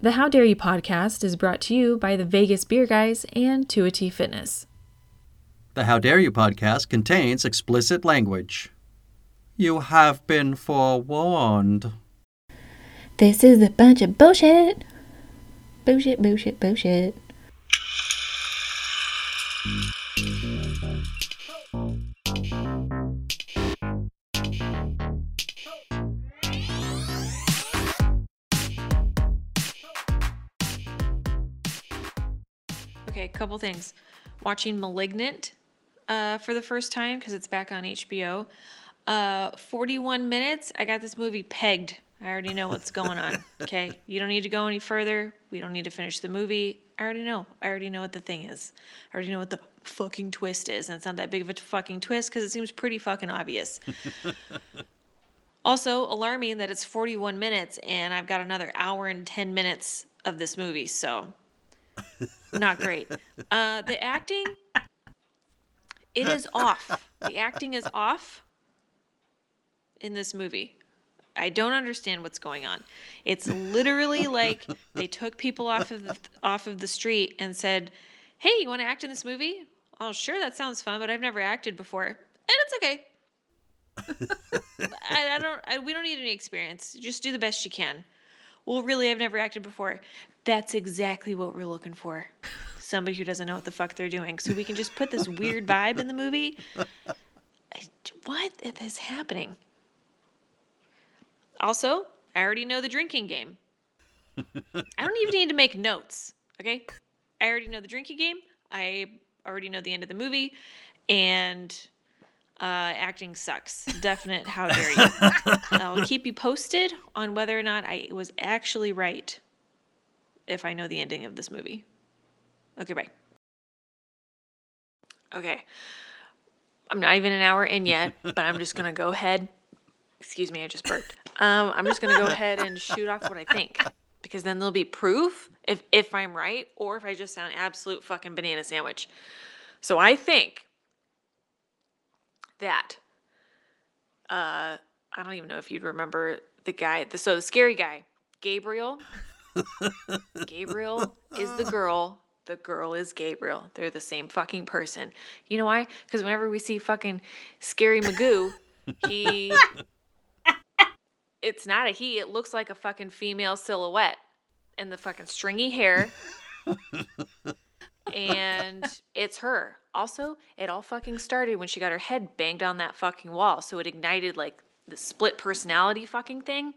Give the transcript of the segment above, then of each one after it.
The How Dare You podcast is brought to you by the Vegas Beer Guys and 2T Fitness. The How Dare You podcast contains explicit language. You have been forewarned. This is a bunch of bullshit. Bullshit, bullshit, bullshit. Couple things. Watching Malignant uh, for the first time because it's back on HBO. Uh, 41 minutes. I got this movie pegged. I already know what's going on. Okay, you don't need to go any further. We don't need to finish the movie. I already know. I already know what the thing is. I already know what the fucking twist is, and it's not that big of a fucking twist because it seems pretty fucking obvious. also, alarming that it's 41 minutes and I've got another hour and 10 minutes of this movie, so not great. Uh, the acting, it is off. The acting is off in this movie. I don't understand what's going on. It's literally like they took people off of the off of the street and said, "Hey, you want to act in this movie?" Oh, sure, that sounds fun, but I've never acted before, and it's okay. I, I don't. I, we don't need any experience. Just do the best you can. Well, really, I've never acted before. That's exactly what we're looking for. Somebody who doesn't know what the fuck they're doing. So we can just put this weird vibe in the movie. What is happening? Also, I already know the drinking game. I don't even need to make notes, okay? I already know the drinking game. I already know the end of the movie. And uh, acting sucks. Definite how dare you. I'll keep you posted on whether or not I was actually right if I know the ending of this movie. Okay, bye. Okay. I'm not even an hour in yet, but I'm just gonna go ahead. Excuse me, I just burped. Um, I'm just gonna go ahead and shoot off what I think. Because then there'll be proof if if I'm right or if I just sound absolute fucking banana sandwich. So I think that uh I don't even know if you'd remember the guy the so the scary guy, Gabriel. Gabriel is the girl. The girl is Gabriel. They're the same fucking person. You know why? Because whenever we see fucking Scary Magoo, he. It's not a he. It looks like a fucking female silhouette. And the fucking stringy hair. and it's her. Also, it all fucking started when she got her head banged on that fucking wall. So it ignited like the split personality fucking thing.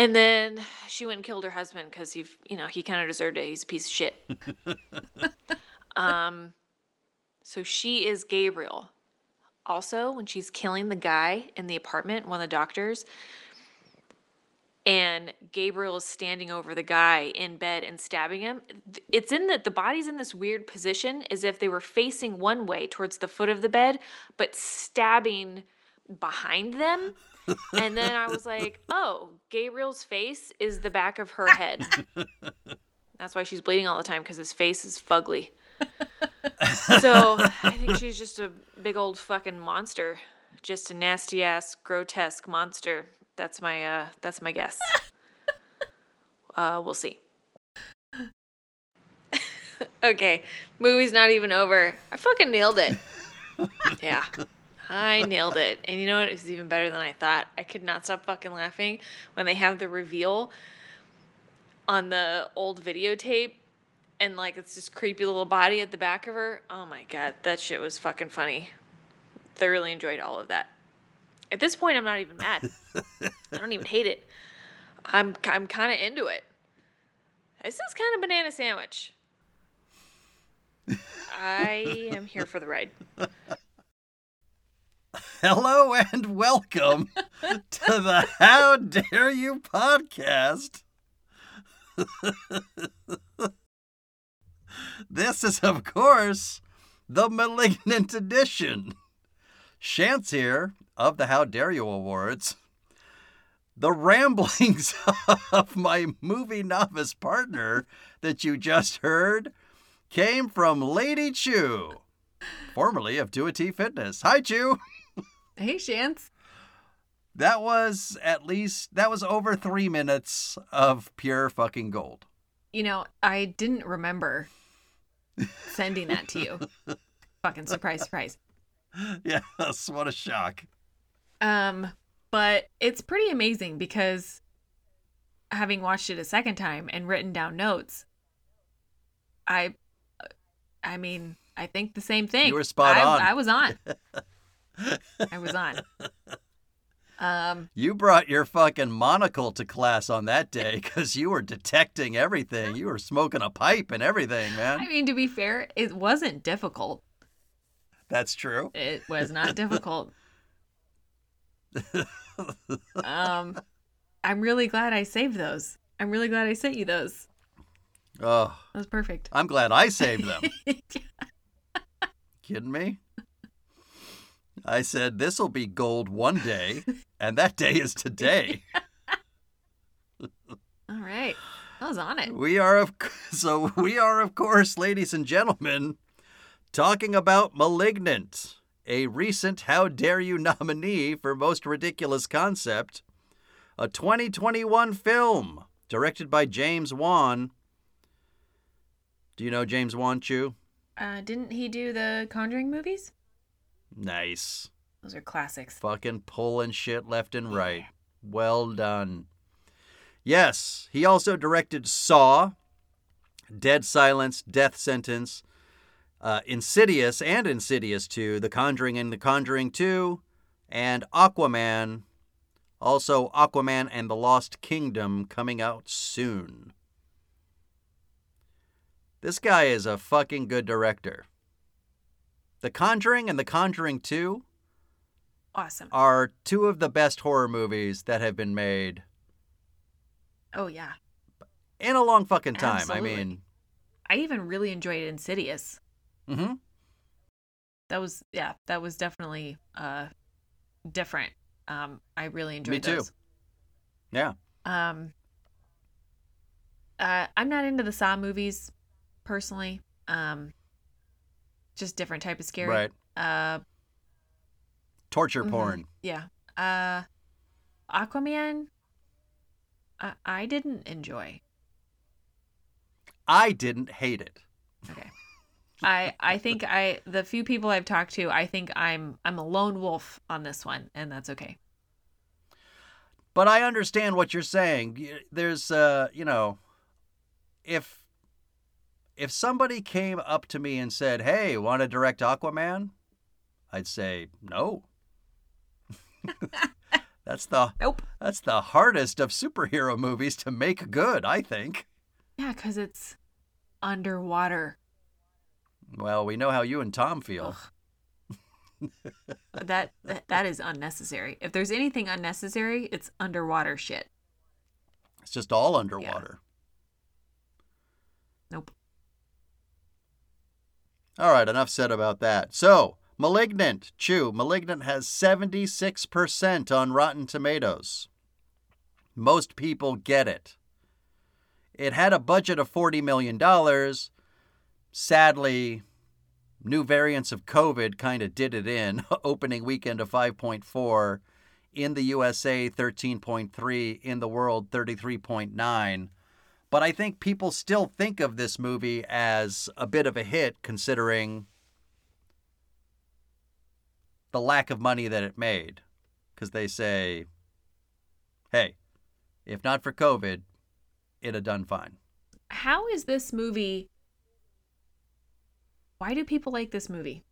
And then she went and killed her husband because he, you know, he kind of deserved it. He's a piece of shit. um, so she is Gabriel. Also, when she's killing the guy in the apartment, one of the doctors, and Gabriel is standing over the guy in bed and stabbing him. It's in that the body's in this weird position as if they were facing one way towards the foot of the bed, but stabbing behind them. And then I was like, oh, Gabriel's face is the back of her head. That's why she's bleeding all the time because his face is fugly. so I think she's just a big old fucking monster. Just a nasty ass, grotesque monster. That's my uh that's my guess. uh we'll see. okay. Movie's not even over. I fucking nailed it. yeah. I nailed it. And you know what? It was even better than I thought. I could not stop fucking laughing when they have the reveal on the old videotape and like it's this creepy little body at the back of her. Oh my god, that shit was fucking funny. Thoroughly enjoyed all of that. At this point, I'm not even mad. I don't even hate it. I'm I'm kind of into it. This is kind of banana sandwich. I am here for the ride. Hello and welcome to the How Dare You podcast. this is, of course, the Malignant Edition. Shantz here of the How Dare You Awards. The ramblings of my movie novice partner that you just heard came from Lady Chu, formerly of 2T Fitness. Hi, Chu. Hey, Shantz. That was at least that was over three minutes of pure fucking gold. You know, I didn't remember sending that to you. Fucking surprise, surprise. Yes, what a shock. Um, but it's pretty amazing because having watched it a second time and written down notes, I, I mean, I think the same thing. You were spot I, on. I was on. I was on. Um, You brought your fucking monocle to class on that day because you were detecting everything. You were smoking a pipe and everything, man. I mean, to be fair, it wasn't difficult. That's true. It was not difficult. um, I'm really glad I saved those. I'm really glad I sent you those. Oh, That was perfect. I'm glad I saved them. Kidding me? I said this'll be gold one day, and that day is today. All right. I was on it. We are of so we are of course, ladies and gentlemen, talking about Malignant, a recent How Dare You nominee for Most Ridiculous Concept, a 2021 film directed by James Wan. Do you know James Wan Chu? Uh, didn't he do the Conjuring movies? Nice. Those are classics. Fucking pulling shit left and right. Well done. Yes, he also directed Saw, Dead Silence, Death Sentence, uh, Insidious and Insidious 2, The Conjuring and The Conjuring 2, and Aquaman. Also, Aquaman and the Lost Kingdom coming out soon. This guy is a fucking good director. The Conjuring and The Conjuring 2 Awesome. are two of the best horror movies that have been made Oh yeah. in a long fucking time. Absolutely. I mean, I even really enjoyed Insidious. hmm That was yeah, that was definitely uh different. Um I really enjoyed Me too. yeah. Um uh I'm not into the Saw movies personally. Um just different type of scary. Right. Uh Torture Mhm. porn. yeah. Uh Aquaman I I didn't enjoy. I didn't hate it. Okay. I I think I the few people I've talked to, I think I'm I'm a lone wolf on this one, and that's okay. But I understand what you're saying. There's, uh, you know, if if somebody came up to me and said, "Hey, want to direct Aquaman?" I'd say no. that's the Nope. that's the hardest of superhero movies to make good, I think. Yeah, because it's underwater. Well, we know how you and Tom feel. That, that that is unnecessary. If there's anything unnecessary, it's underwater shit. It's just all underwater. Nope. All right, enough said about that. So, Malignant, Chu. Malignant has 76% on Rotten Tomatoes. Most people get it. It had a budget of $40 million. Sadly, new variants of COVID kind of did it in. Opening weekend of 5.4. In the USA, 13.3. In the world, 33.9. But I think people still think of this movie as a bit of a hit considering the lack of money that it made. Because they say, hey, if not for COVID, it'd have done fine. How is this movie? Why do people like this movie?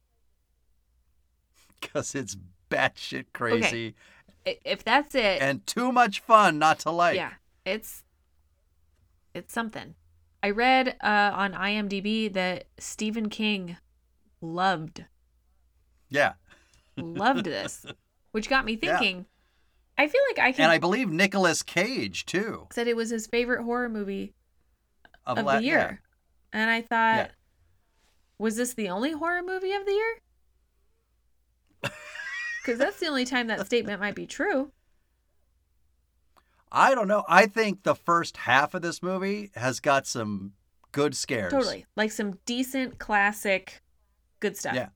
Because it's batshit crazy I- If that's it, and too much fun not to like. yeah, it's it's something. I read uh, on IMDb that Stephen King loved Yeah. loved this, which got me Yeah. thinking. I feel like I can And I believe Nicolas Cage, too. said it was his favorite horror movie of la- the year, and I thought, Yeah. was this the only horror movie of the year? Because that's the only time that statement might be true. I don't know. I think the first half of this movie has got some good scares. Totally, like some decent classic, good stuff. Yeah.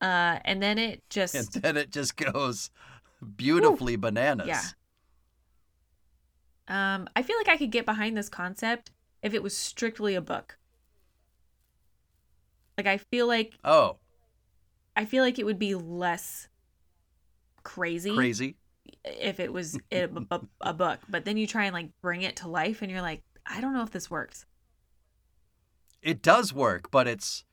Uh, and then it just And then it just goes beautifully bananas. Yeah. Um, I feel like I could get behind this concept if it was strictly a book. Like I feel like Oh, I feel like it would be less crazy, crazy. If it was a, a, a book. But then you try and like bring it to life, and you're like, I don't know if this works. It does work, but it's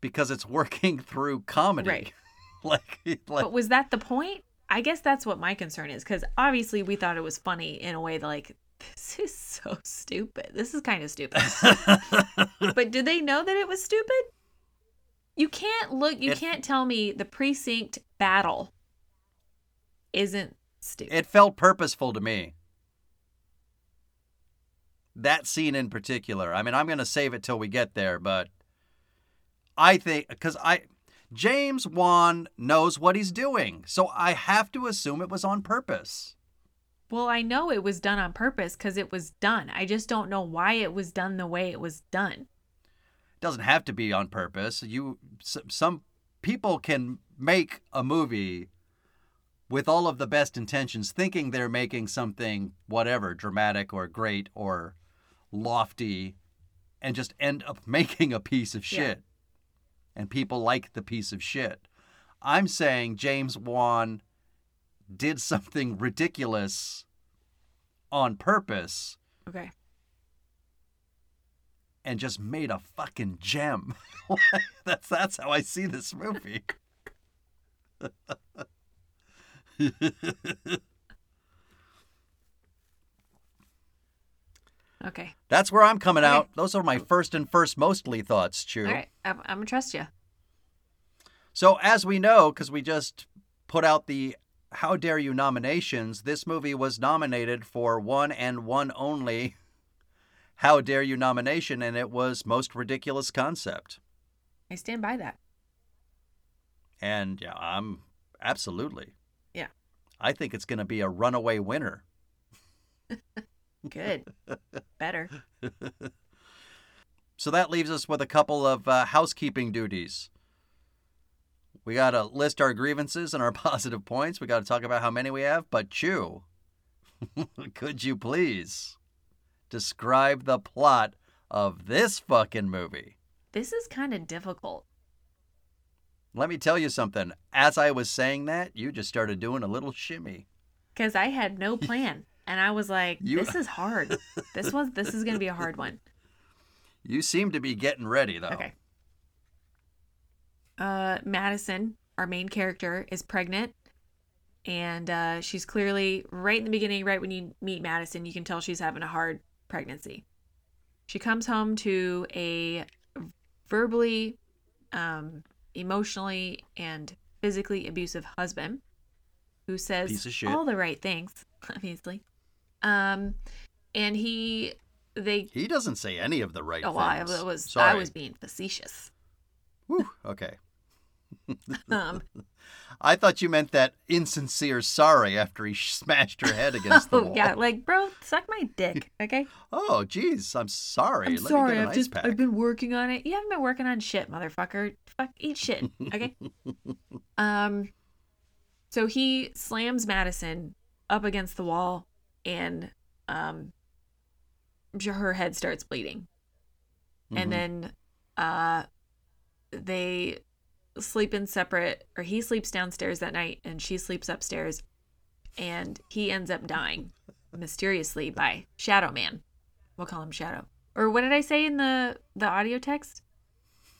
because it's working through comedy. Right. like, like But was that the point? I guess that's what my concern is because obviously we thought it was funny in a way that like this is so stupid. This is kind of stupid. but did they know that it was stupid? You can't look. You can't tell me the precinct battle isn't stupid. it felt purposeful to me. That scene in particular. I mean, I'm going to save it till we get there, but I think because I James Wan knows what he's doing, so I have to assume it was on purpose. well, I know it was done on purpose because it was done. I just don't know why it was done the way it was done. It doesn't have to be on purpose. You some people can make a movie with all of the best intentions, thinking they're making something whatever dramatic or great or lofty, and just end up making a piece of Yeah. shit. And people like the piece of shit. I'm saying James Wan did something ridiculous on purpose Okay. and just made a fucking gem. that's that's how I see this movie. Okay. That's where I'm coming Okay. out. Those are my first and first mostly thoughts, Chu. All right. I'm, I'm gonna trust you. So as we know, because we just put out the How Dare You nominations, this movie was nominated for one and one only How Dare You nomination, and it was Most Ridiculous Concept. I stand by that. And yeah, I'm absolutely. I think it's going to be a runaway winner. Good. Better. So that leaves us with a couple of uh, housekeeping duties. We got to list our grievances and our positive points. We got to talk about how many we have. But Chu, could you please describe the plot of this fucking movie? This is kind of difficult. Let me tell you something. As I was saying that, you just started doing a little shimmy. because I had no plan, and I was like, You- "This is hard. This was this is gonna be a hard one." You seem to be getting ready, though. Okay. Uh, Madison, our main character, is pregnant, and uh, she's clearly right in the beginning. Right when you meet Madison, you can tell she's having a hard pregnancy. She comes home to a verbally, um, emotionally, and physically abusive husband who says Piece of shit. all the right things, obviously. Um, and he, they He doesn't say any of the right Oh, I was Sorry. I was being facetious. Whew, okay. Um, I thought you meant that insincere sorry after he smashed her head against the oh wall. yeah, like bro, suck my dick, okay? Oh, jeez, I'm sorry. I'm Let sorry, I've just pack. I've been working on it. You haven't been working on shit, motherfucker. Fuck, eat shit, okay? um, so he slams Madison up against the wall, and um, her head starts bleeding, Mhm. and then uh, they sleep in separate or he sleeps downstairs that night and she sleeps upstairs and he ends up dying mysteriously by shadow man we'll call him shadow or what did i say in the the audio text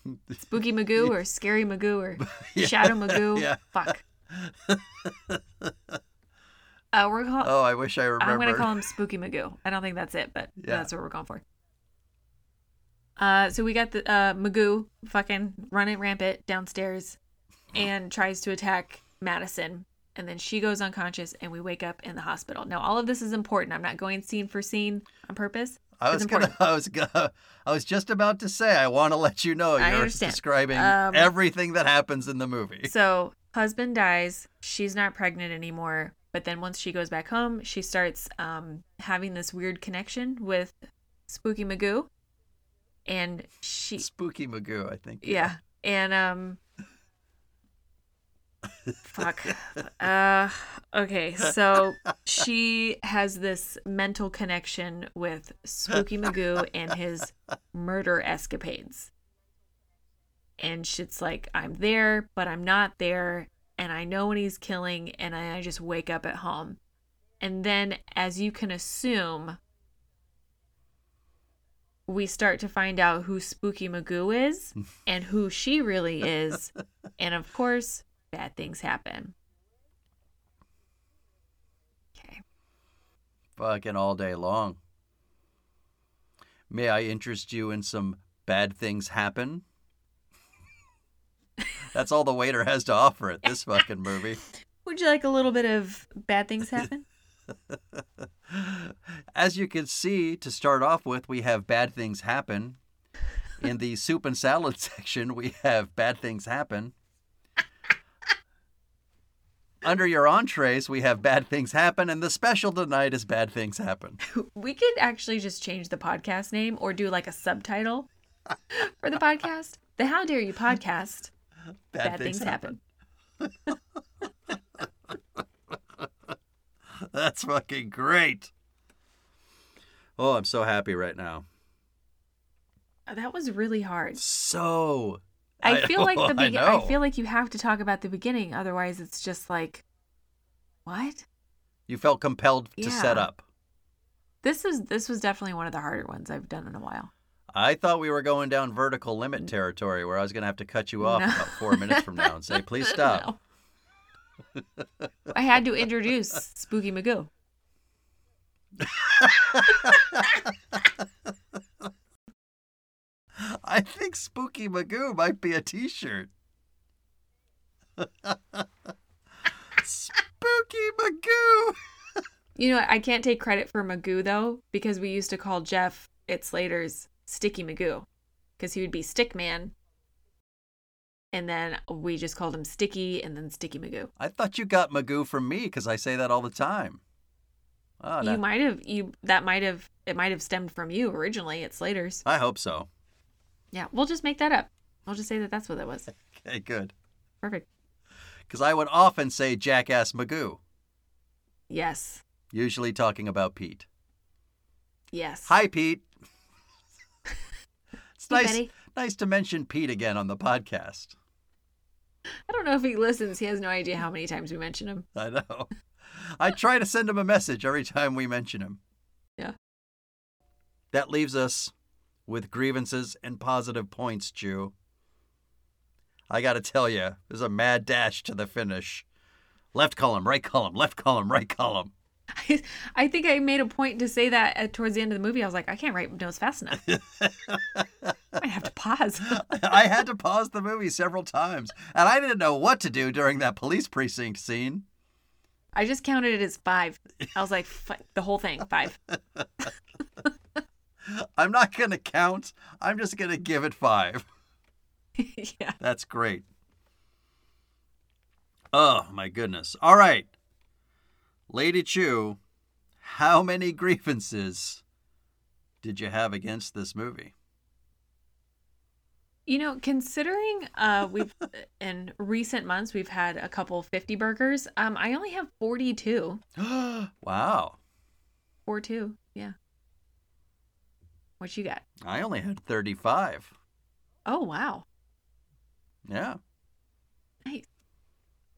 spooky magoo or scary magoo or Yeah, shadow magoo yeah. fuck uh we're call- Oh, I wish I remembered. I'm gonna call him Spooky Magoo. I don't think that's it, but Yeah. that's what we're going for. Uh, so we got the uh, Magoo fucking running rampant downstairs, and tries to attack Madison, and then she goes unconscious, and we wake up in the hospital. Now all of this is important. I'm not going scene for scene on purpose. I was gonna. I was gonna, I was just about to say I want to let you know you're describing Um, everything that happens in the movie. So husband dies. She's not pregnant anymore. But then once she goes back home, she starts um, having this weird connection with Spooky Magoo, and she Spooky Magoo, I think. yeah and um Fuck. Uh, okay, so she has this mental connection with Spooky Magoo and his murder escapades. And shit's like, I'm there, but I'm not there. And I know when he's killing, and I I just wake up at home. And then, as you can assume, we start to find out who Spooky Magoo is and who she really is. And of course, bad things happen. Okay. Fucking all day long. May I interest you in some bad things happen? That's all the waiter has to offer at this fucking movie. Would you like a little bit of bad things happen? As you can see, to start off with, we have bad things happen. In the soup and salad section, we have bad things happen. Under your entrees, we have bad things happen, and the special tonight is bad things happen. we could actually just change the podcast name or do like a subtitle for the podcast. The How Dare You podcast. Bad, things, happen. That's fucking great. Oh, I'm so happy right now. Uh, that was really hard. So I feel like the I I, feel like you have to talk about the beginning, otherwise it's just like, what? you felt compelled to set up. This is this was definitely one of the harder ones I've done in a while. I thought we were going down vertical limit territory where I was going to have to cut you off No. about four minutes from now and say, please stop. I had to introduce Spooky Magoo. I think Spooky Magoo might be a t shirt. Spooky Magoo! You know, what? I can't take credit for Magoo though, because we used to call Jeff at Slater's Sticky Magoo, because he would be Stick Man, and then we just called him Sticky, and then Sticky Magoo. I thought you got Magoo from me because I say that all the time. Oh, you might have you that might have it might have stemmed from you originally at Slater's. I hope so. Yeah, we'll just make that up. I'll just say that that's what that was. Okay, good. Perfect. Because I would often say Jackass Magoo, Yes. usually talking about Pete. Yes. Hi, Pete. it's Hey, nice, Betty. nice to mention Pete again on the podcast. I don't know if he listens. He has no idea how many times we mention him. I know. I try to send him a message every time we mention him. Yeah. That leaves us with grievances and positive points, Chu. I got to tell you, there's a mad dash to the finish. Left column, right column, left column, right column. I, I think I made a point to say that at, towards the end of the movie. I was like, I can't write notes fast enough. I have to pause. I had to pause the movie several times, and I didn't know what to do during that police precinct scene. I just counted it as five. I was like, the whole thing, five. I'm not going to count, I'm just going to give it five. yeah. That's great. Oh, my goodness. All right. Lady Chu, how many grievances did you have against this movie? You know, considering uh we've in recent months we've had a couple 50 burgers, um I only have 42. wow. 42. Yeah. What you got? I only had 35. Oh, wow. Yeah. Nice.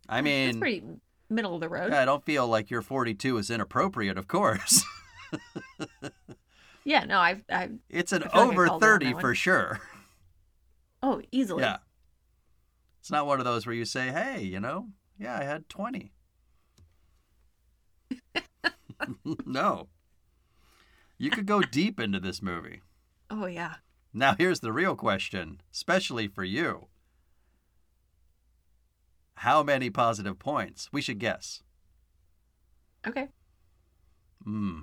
I That's mean, pretty middle of the road. I don't feel like your 42 is inappropriate, of course. Yeah, no, I've I It's an like over on 30 for sure. Oh, easily. Yeah. It's not one of those where you say, hey, you know, yeah, I had 20. no. You could go deep into this movie. Oh, yeah. Now, here's the real question, especially for you. How many positive points? We should guess. Okay. Hmm.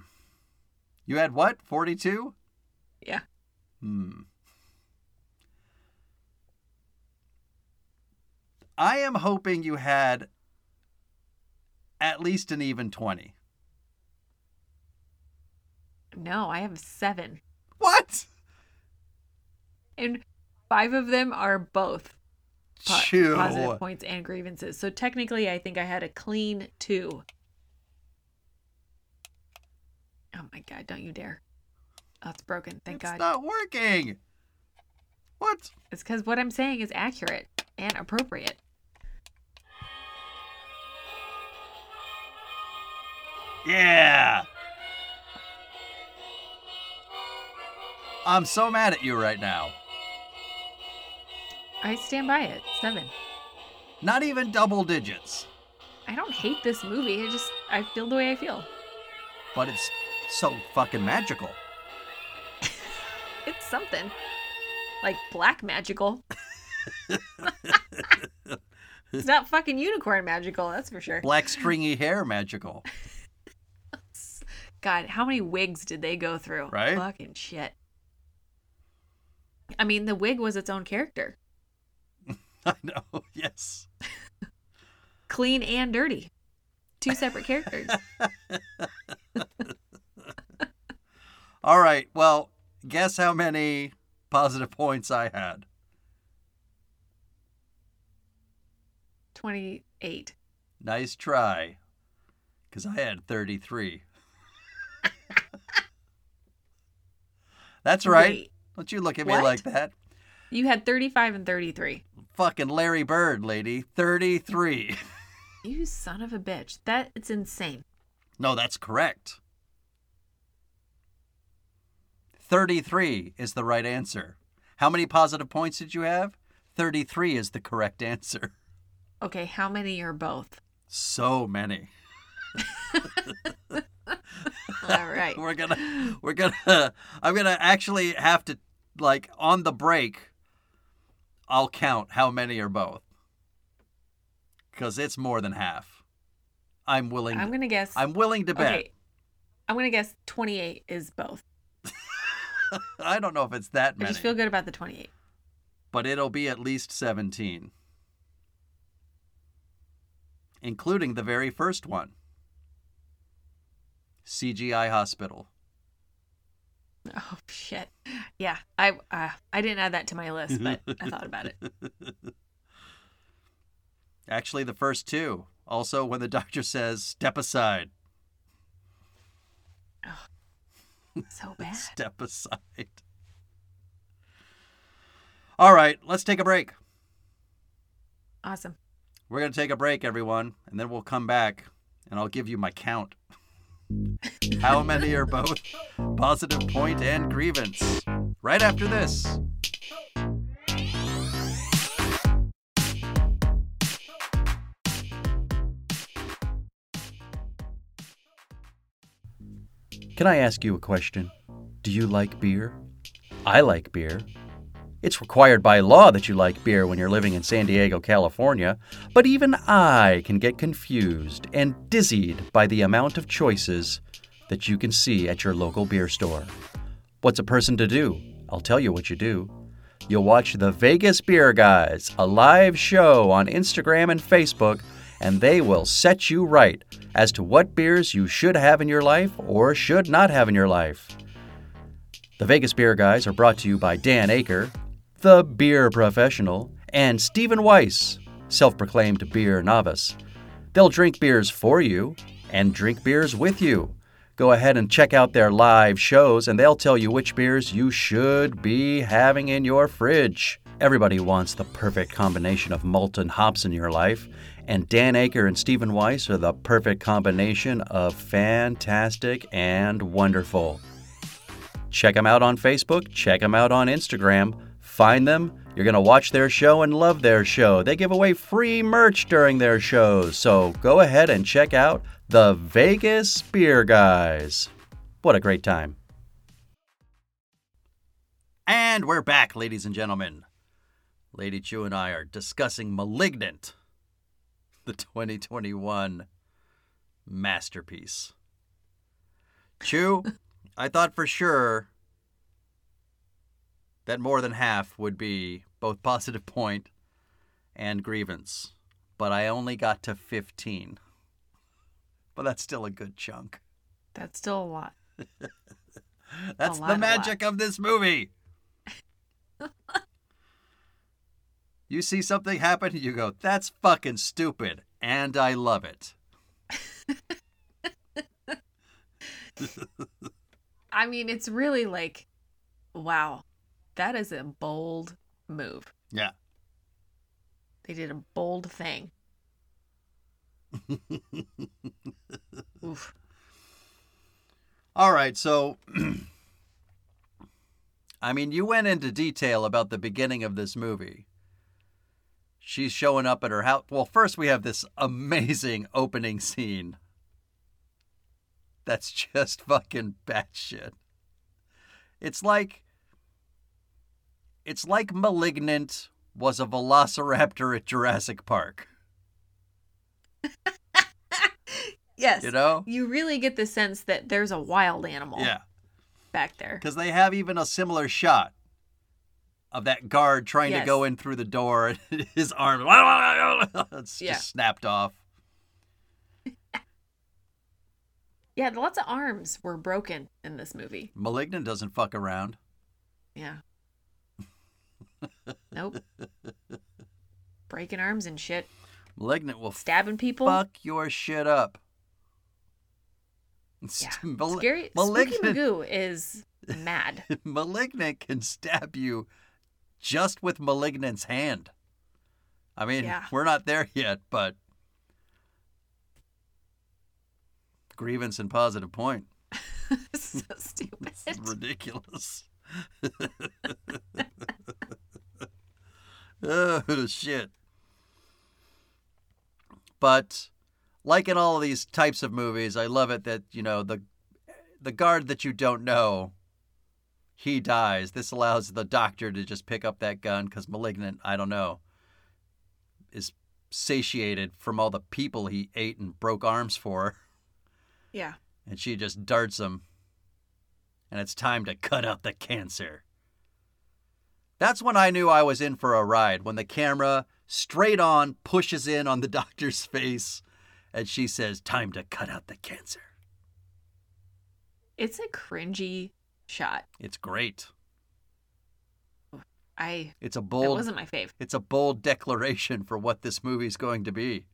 You had what? 42? Yeah. Hmm. I am hoping you had at least an even 20. No, I have 7. What? And 5 of them are both. po- positive points and grievances. So technically, I think I had a clean two. Oh my god! Don't you dare! Oh, it's broken. Thank it's God. It's not working. What? It's because what I'm saying is accurate and appropriate. Yeah. I'm so mad at you right now. I stand by it. Seven. Not even double digits, I don't hate this movie. I just I feel the way I feel. but it's so fucking magical. It's something like black magical. it's not fucking unicorn magical. That's for sure. Black stringy hair magical. God, how many wigs did they go through? Right? Fucking shit. I mean, the wig was its own character, I know. Yes. clean and dirty. Two separate characters. All right. Well, guess how many positive points I had? 28. Nice try. Because I had 33. That's right. Wait, Don't you look at me What? like that. you had 35 and 33. Fucking Larry Bird, lady. 33. You son of a bitch. That it's insane. no, that's correct. 33 is the right answer. How many positive points did you have? 33 is the correct answer. Okay, how many are both? So many. All right. we're gonna we're gonna i'm gonna actually have to like on the break i'll count how many are both because it's more than half i'm willing I'm going to guess. i'm willing to bet Okay. I'm going to guess 28 is both. i don't know if it's that many. I just feel good about the 28. but it'll be at least 17 including the very first one cgi hospital Oh shit. Yeah, I uh, I didn't add that to my list, but I thought about it. Actually, the first two. Also, when the doctor says, step aside. So bad. Step aside. All right, let's take a break. Awesome. We're going to take a break, everyone, and then we'll come back and I'll give you my count. How many are both positive point and grievance? Right after this. Can I ask you a question? Do you like beer? I like beer. It's required by law that you like beer when you're living in San Diego, California, but even I can get confused and dizzied by the amount of choices that you can see at your local beer store. What's a person to do? I'll tell you what you do. You'll watch the Vegas Beer Guys, a live show on Instagram and Facebook, and they will set you right as to what beers you should have in your life or should not have in your life. The Vegas Beer Guys are brought to you by Dan Aker, the beer professional, and Stephen Weiss, self proclaimed beer novice. They'll drink beers for you and drink beers with you. Go ahead and check out their live shows, and they'll tell you which beers you should be having in your fridge. Everybody wants the perfect combination of malt and hops in your life, and Dan Aker and Stephen Weiss are the perfect combination of fantastic and wonderful. Check them out on Facebook, check them out on Instagram. Find them. You're going to watch their show and love their show. They give away free merch during their shows. So go ahead and check out the Vegas Beer Guys. What a great time. And we're back, ladies and gentlemen. Lady Chu and I are discussing Malignant, the 2021 masterpiece. Chu, I thought for sure that more than half would be both positive point and grievance, but I only got to 15. But that's still a good chunk. That's still a lot. That's lot, the magic of this movie. You see something happen, you go, "That's fucking stupid," and I love it. I mean, it's really like, wow, that is a bold move. Yeah. They did a bold thing. Oof. All right, so I mean, you went into detail about the beginning of this movie. She's showing up at her house. Well, first we have this amazing opening scene. That's just fucking batshit. It's like it's like Malignant was a velociraptor at Jurassic Park. Yes. You know? You really get the sense that there's a wild animal Yeah. back there. Because they have even a similar shot of that guard trying to go in through the door and his arm it's Yeah. just snapped off. Yeah, lots of arms were broken in this movie. Malignant doesn't fuck around. Yeah. Nope. Breaking arms and shit. Malignant will Stabbing people. fuck your shit up. Yeah. Mal- Scary. Spooky Malignant, Magoo is mad. Malignant can stab you just with Malignant's hand. I mean, Yeah. we're not there yet, but grievance and positive point. so stupid. It's ridiculous. Oh shit. But like in all of these types of movies, I love it that, you know, the the guard that you don't know he dies. This allows the doctor to just pick up that gun cuz malignant, I don't know, is satiated from all the people he ate and broke arms for Yeah. and she just darts him. And it's time to cut out the cancer. That's when I knew I was in for a ride, when the camera straight on pushes in on the doctor's face and she says, Time to cut out the cancer. It's a cringy shot. It's great. I It's a that bold wasn't my fave. it's a bold declaration for what this movie's going to be.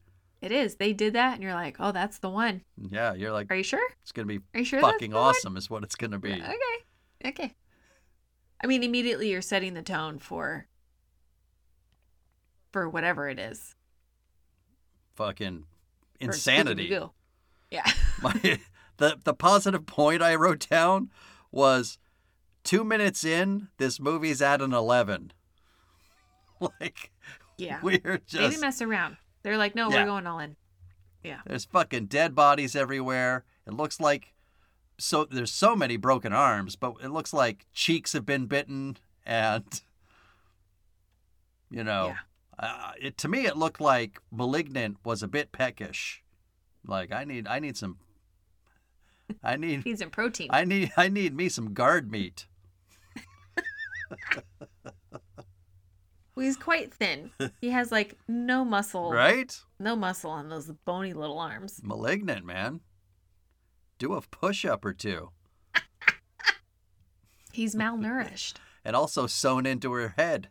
It is. They did that and you're like, "Oh, that's the one." Yeah, you're like Are you sure? it's gonna be Are you sure fucking the one? awesome is what it's gonna be. Okay. Okay. I mean, immediately you're setting the tone for for whatever it is. Fucking insanity. Yeah. my the the positive point I wrote down was two minutes in, this movie's at an eleven. like Yeah. we're They just didn't mess around. They're like, no, Yeah. we're going all in. Yeah. there's fucking dead bodies everywhere. It looks like so there's so many broken arms, but it looks like cheeks have been bitten and you know uh, it to me it looked like malignant was a bit peckish. Like I need I need some I need Needs some protein. I need I need me some guard meat. Well, he's quite thin. He has like no muscle, Right? no muscle on those bony little arms. Malignant, man. Do a push up or two. He's malnourished. And also sewn into her head.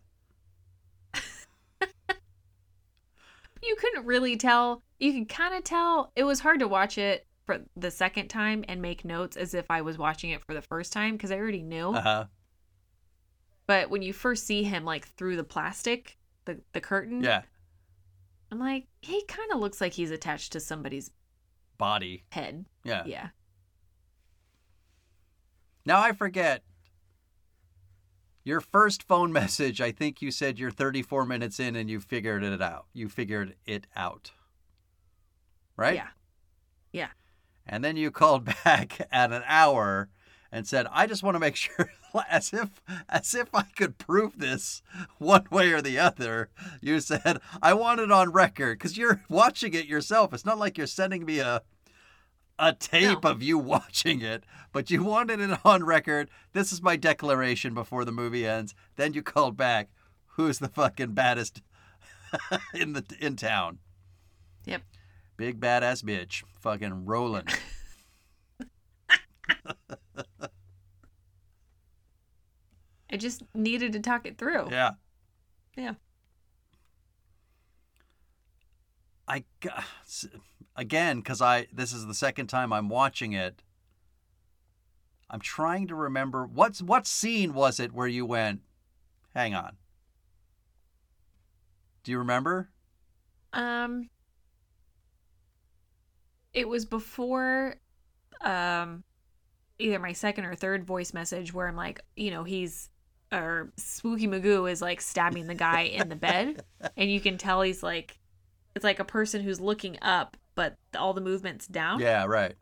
you couldn't really tell. You could kind of tell. It was hard to watch it for the second time and make notes as if I was watching it for the first time because I already knew. Uh-huh. But when you first see him like through the plastic, the the curtain, Yeah. I'm like, he kind of looks like he's attached to somebody's Body. head. Yeah. Yeah. Now I forget. Your first phone message, I think you said you're 34 minutes in and you figured it out. You figured it out. Right? Yeah. Yeah. And then you called back at an hour and said, "I just want to make sure as if as if I could prove this one way or the other." You said, "I want it on record cuz you're watching it yourself. It's not like you're sending me a a tape No. of you watching it, but you wanted it on record. This is my declaration before the movie ends." Then you called back, "Who's the fucking baddest in the in town?" Yep. Big badass bitch, fucking rolling. I just needed to talk it through. Yeah. Yeah. I again because I this is the second time I'm watching it. I'm trying to remember what's what scene was it where you went, hang on. Do you remember? Um, it was before, um, either my second or third voice message where I'm like, you know, he's or Spooky Magoo is like stabbing the guy in the bed, and you can tell he's like, it's like a person who's looking up, but all the movements down. Yeah, right.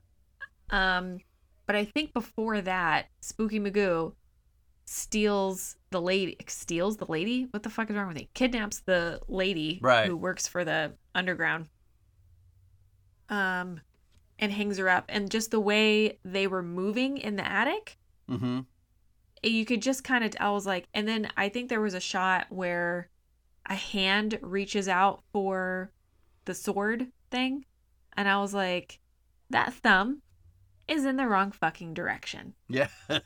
Um, but I think before that, Spooky Magoo steals the lady. Steals the lady? What the fuck is wrong with me? Kidnaps the lady Right. who works for the underground. Um, and hangs her up. And just the way they were moving in the attic, Mm-hmm. you could just kind of. I was like, and then I think there was a shot where a hand reaches out for the sword thing, and I was like, that thumb is in the wrong fucking direction. Yeah.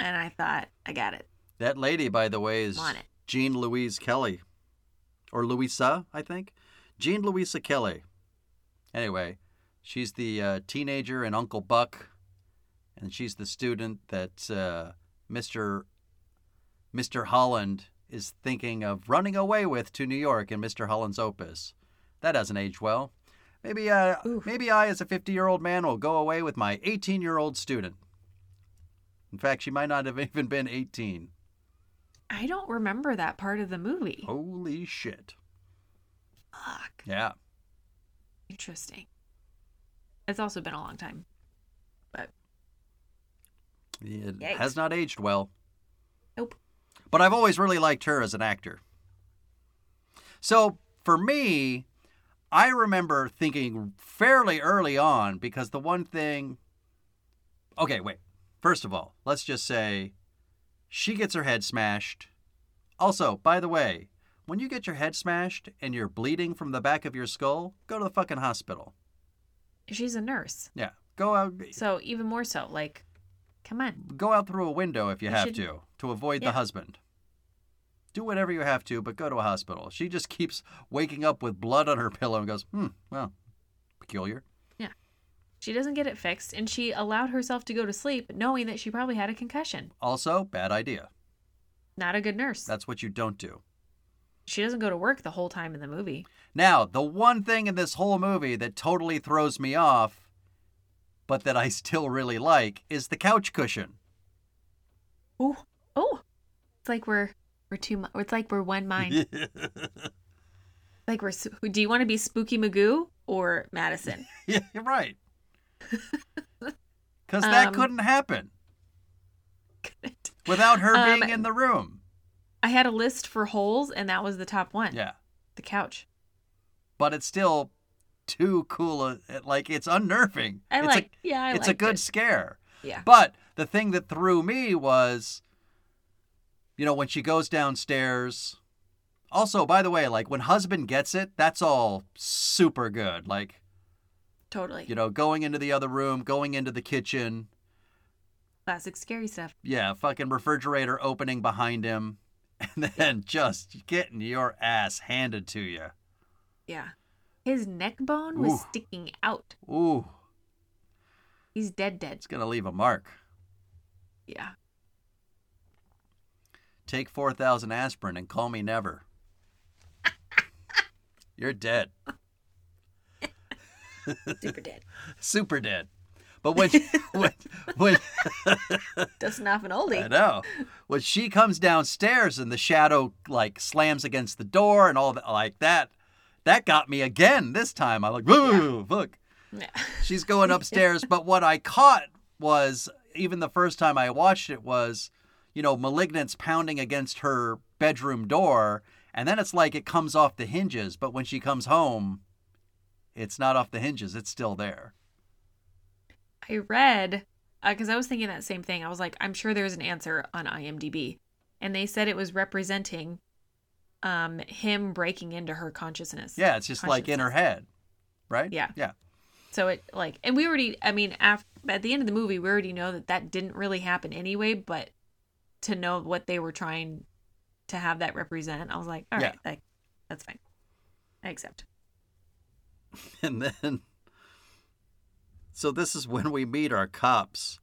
And I thought, I got it. that lady, by the way, is I'm on it. Jean Louise Kelly. Or Louisa, I think. Jean Louisa Kelly. Anyway, she's the uh, teenager in Uncle Buck, and she's the student that uh, Mr. Mr. Holland is thinking of running away with to New York in Mr. Holland's opus. That doesn't age well. Maybe, uh, Oof. maybe I, as a 50-year-old man, will go away with my 18-year-old student. In fact, she might not have even been 18. I don't remember that part of the movie. Holy shit. Fuck. Yeah. Interesting. It's also been a long time. But It Yikes. has not aged well. Nope. But I've always really liked her as an actor. So for me, I remember thinking fairly early on because the one thing. Okay, wait. First of all, let's just say she gets her head smashed. Also, by the way, when you get your head smashed and you're bleeding from the back of your skull, go to the fucking hospital. she's a nurse. Yeah. Go out So even more so, like, come on. go out through a window if you, You have should- to to avoid the husband. Do whatever you have to, but go to a hospital. She just keeps waking up with blood on her pillow and goes, "Hmm, well, peculiar." Yeah. She doesn't get it fixed, and she allowed herself to go to sleep knowing that she probably had a concussion. Also, bad idea. Not a good nurse. That's what you don't do. She doesn't go to work the whole time in the movie. Now, the one thing in this whole movie that totally throws me off, but that I still really like, is the couch cushion. Oh, oh! It's like we're we're two. It's like we're one mind. Like we're. Do you want to be Spooky Magoo or Madison? yeah, you're right. Because that Um, couldn't happen without her Um, being in the room. I had a list for holes, and that was the top one. Yeah. The couch. but it's still too cool. Like it's unnerving. I it's like. A, yeah, I it's a good it. scare. Yeah. But the thing that threw me was, you know, when she goes downstairs. Also, by the way, like when husband gets it, that's all super good. Like Totally. you know, going into the other room, going into the kitchen. Classic scary stuff. Yeah, fucking refrigerator opening behind him, and then just getting your ass handed to you. Yeah. His neck bone was Ooh. sticking out. Ooh, He's dead, dead. it's gonna leave a mark. Yeah. Take 4,000 aspirin and call me never. You're dead. Super dead. Super dead. But when, when, when Dusting off an oldie. I know, when she comes downstairs and the shadow like slams against the door and all that, like that, that got me again this time. I'm like, whoa, look. Yeah. She's going upstairs. but what I caught was, even the first time I watched it, was, you know, Malignant's pounding against her bedroom door. And then it's like it comes off the hinges. But when she comes home, it's not off the hinges, it's still there. I read because I was thinking that same thing. I was like, I'm sure there's an answer on IMDb, and they said it was representing um him breaking into her consciousness. Yeah, it's just like in her head, right? Yeah. Yeah. So it like, and we already, I mean, af- at the end of the movie, we already know that that didn't really happen anyway. But to know what they were trying to have that represent, I was like, all right, Yeah. like, that's fine. I accept. And then, so this is when we meet our cops.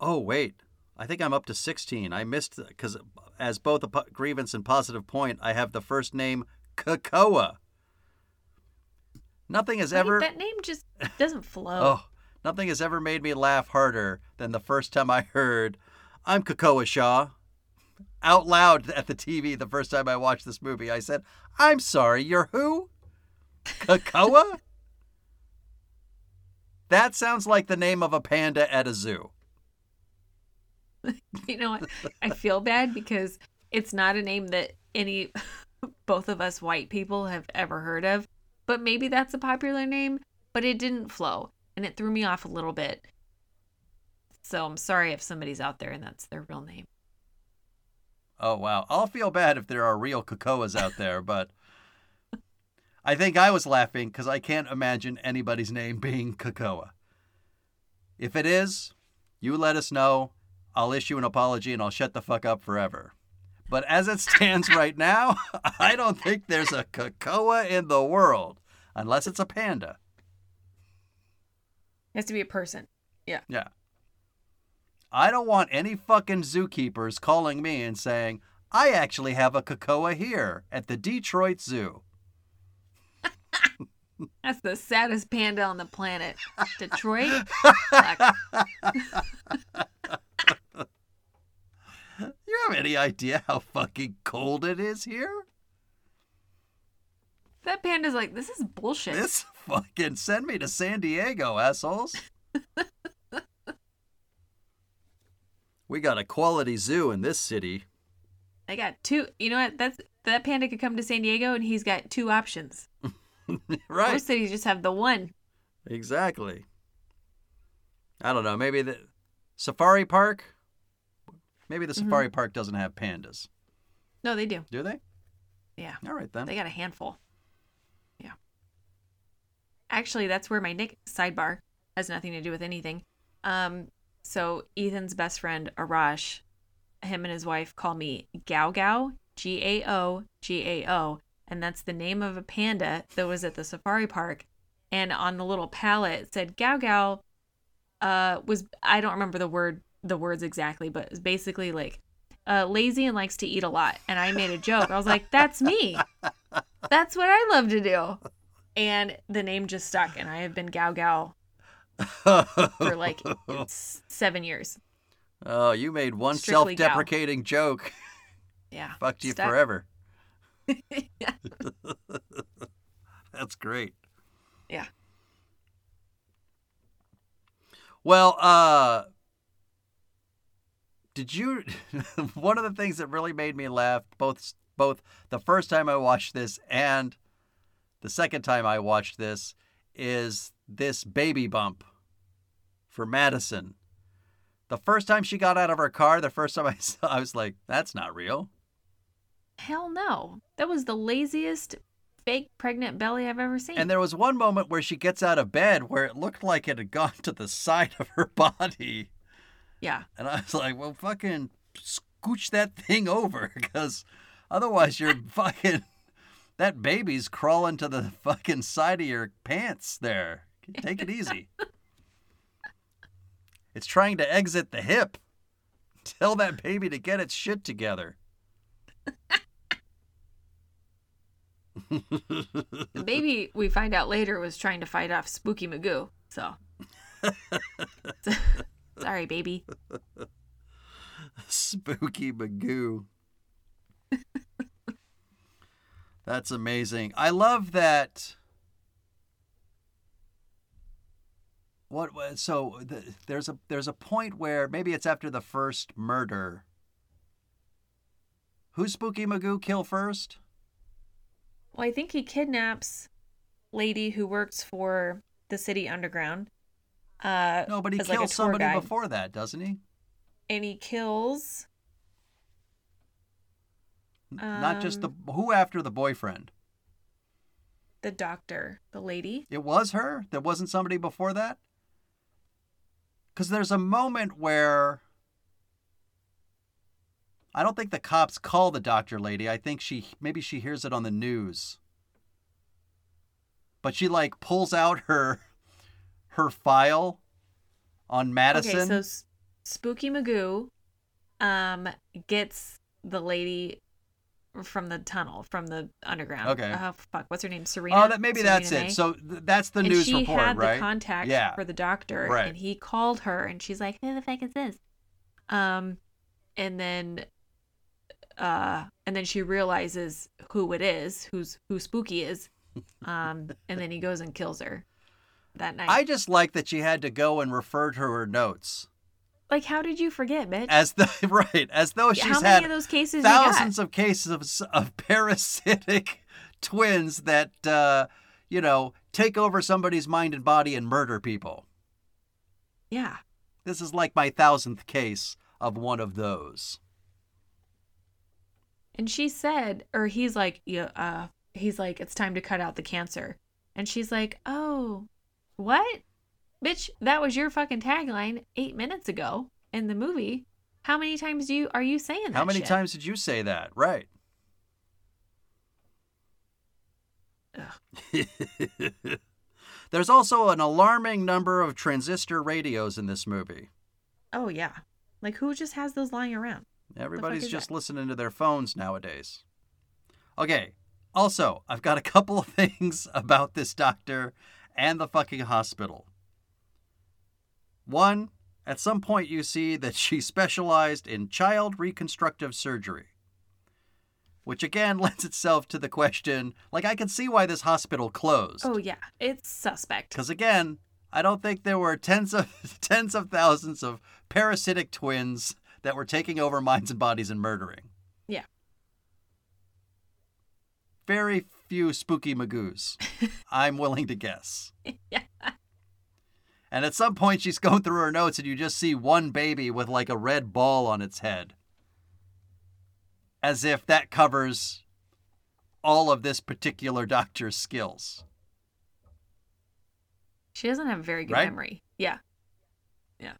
Oh, wait. I think I'm up to 16. I missed, because as both a po- grievance and positive point, I have the first name Kekoa. Nothing has ever. That name just doesn't flow. Oh, nothing has ever made me laugh harder than the first time I heard, I'm Kekoa Shaw. Out loud at the TV the first time I watched this movie, I said, I'm sorry, you're who? Kekoa? that sounds like the name of a panda at a zoo. You know what? I feel bad because it's not a name that any both of us white people have ever heard of. But maybe that's a popular name, but it didn't flow and it threw me off a little bit. So I'm sorry if somebody's out there and that's their real name. Oh, wow. I'll feel bad if there are real Kakoas out there, but I think I was laughing because I can't imagine anybody's name being Kekoa. If it is, you let us know. I'll issue an apology and I'll shut the fuck up forever. But as it stands right now, I don't think there's a Kekoa in the world, unless it's a panda. It has to be a person. Yeah. Yeah. I don't want any fucking zookeepers calling me and saying, I actually have a Kekoa here at the Detroit Zoo. That's the saddest panda on the planet. Detroit? You have any idea how fucking cold it is here? that panda's like, this is bullshit. This fucking send me to San Diego, assholes. We got a quality zoo in this city. I got two. You know what? That's that panda could come to San Diego and he's got two options. right. Most cities just have the one. Exactly. I don't know. Maybe the safari park. Maybe the safari park doesn't have pandas. No, they do. Do they? Yeah. All right then. They got a handful. Yeah. Actually, that's where my nick sidebar has nothing to do with anything. Um, so Ethan's best friend Arash, him and his wife call me Gao Gao, G A O G A O, and that's the name of a panda that was at the safari park. And on the little palette it said Gao Gao uh was I don't remember the word the words exactly, but it's basically like uh, lazy and likes to eat a lot. And I made a joke. I was like, that's me. That's what I love to do. And the name just stuck, and I have been Gao Gao for like seven years. oh, you made one Strictly self-deprecating joke. Yeah. Fucked you Stuck. forever. yeah. That's great. Yeah. Well, uh did you one of the things that really made me laugh both both the first time I watched this and the second time I watched this is this baby bump for Madison. The first time she got out of her car, the first time I saw I was like, that's not real. Hell no. That was the laziest fake pregnant belly I've ever seen. And there was one moment where she gets out of bed where it looked like it had gone to the side of her body. yeah. And I was like, well, fucking scooch that thing over because otherwise you're fucking. That baby's crawling to the fucking side of your pants there. Take it easy. it's trying to exit the hip. Tell that baby to get its shit together. The baby, we find out later, was trying to fight off Spooky Magoo. So. Sorry, baby. Spooky Magoo. That's amazing. I love that. What so? The, there's a there's a point where maybe it's after the first murder. Who's Spooky Magoo kill first? Well, I think he kidnaps lady who works for the city underground. Uh, No, but he as like kills somebody guide. before that, doesn't he? and he kills N- Not just the Um, who after the boyfriend. the doctor, the lady. It was her? There wasn't somebody before that? Because there's a moment where I don't think the cops call the doctor lady. I think she maybe she hears it on the news. but she like pulls out her her file on Madison. Okay, so Spooky Magoo um gets the lady from the tunnel from the underground. Okay. Oh fuck, what's her name? Serena. oh, that maybe Serena that's May? it. So th- that's the and news she report, had right? the contact Yeah. for the doctor, Right. and he called her, and she's like, "Who the fuck is this?" Um, and then, uh, and then she realizes who it is, who's who Spooky is, um, and then he goes and kills her that night. I just like that she had to go and refer to her notes like, how did you forget, bitch? as the right as though she's how had many of those cases thousands of cases of, of parasitic twins that uh, you know take over somebody's mind and body and murder people. Yeah. This is like my thousandth case of one of those. And she said, or he's like, yeah, uh, he's like, it's time to cut out the cancer. And she's like, oh, what? Bitch, that was your fucking tagline eight minutes ago in the movie. How many times do you are you saying that? How many shit? times did you say that? Right. There's also an alarming number of transistor radios in this movie. Oh yeah, like who just has those lying around? Everybody's just that? listening to their phones nowadays. Okay. Also, I've got a couple of things about this doctor and the fucking hospital. One, at some point you see that she specialized in child reconstructive surgery. Which again lends itself to the question like, I can see why this hospital closed. Oh yeah, it's suspect. Because again, I don't think there were tens of tens of thousands of parasitic twins that were taking over minds and bodies and murdering. Yeah. Very few spooky magoos. I'm willing to guess. yeah. And at some point, she's going through her notes, and you just see one baby with like a red ball on its head. As if that covers all of this particular doctor's skills. She doesn't have a very good Right? memory. Yeah. Yeah.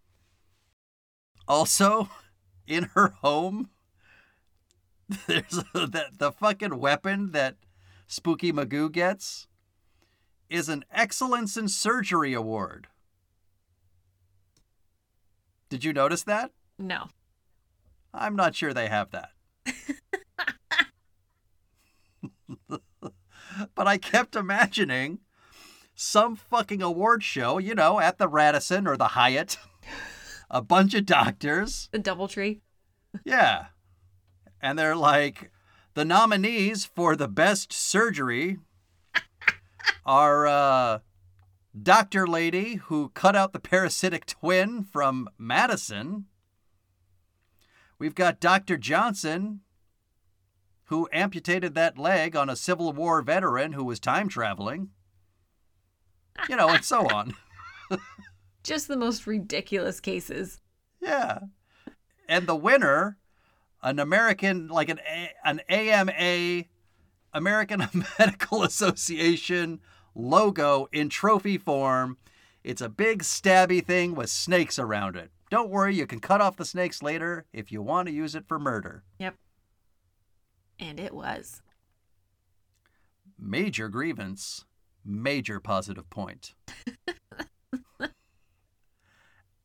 Also, in her home, there's a, that the fucking weapon that Spooky Magoo gets is an Excellence in Surgery award. Did you notice that? No. I'm not sure they have that. but I kept imagining some fucking award show, you know, at the Radisson or the Hyatt. A bunch of doctors The double tree. yeah. And they're like, the nominees for the best surgery are uh, Dr. Lady, who cut out the parasitic twin from Madison. We've got Dr. Johnson, who amputated that leg on a Civil War veteran who was time traveling. You know, and so on. Just the most ridiculous cases. Yeah. And the winner, an American, like an, A- an AMA, American Medical Association logo in trophy form. It's a big stabby thing with snakes around it. Don't worry, you can cut off the snakes later if you want to use it for murder. Yep. And it was. Major grievance, major positive point.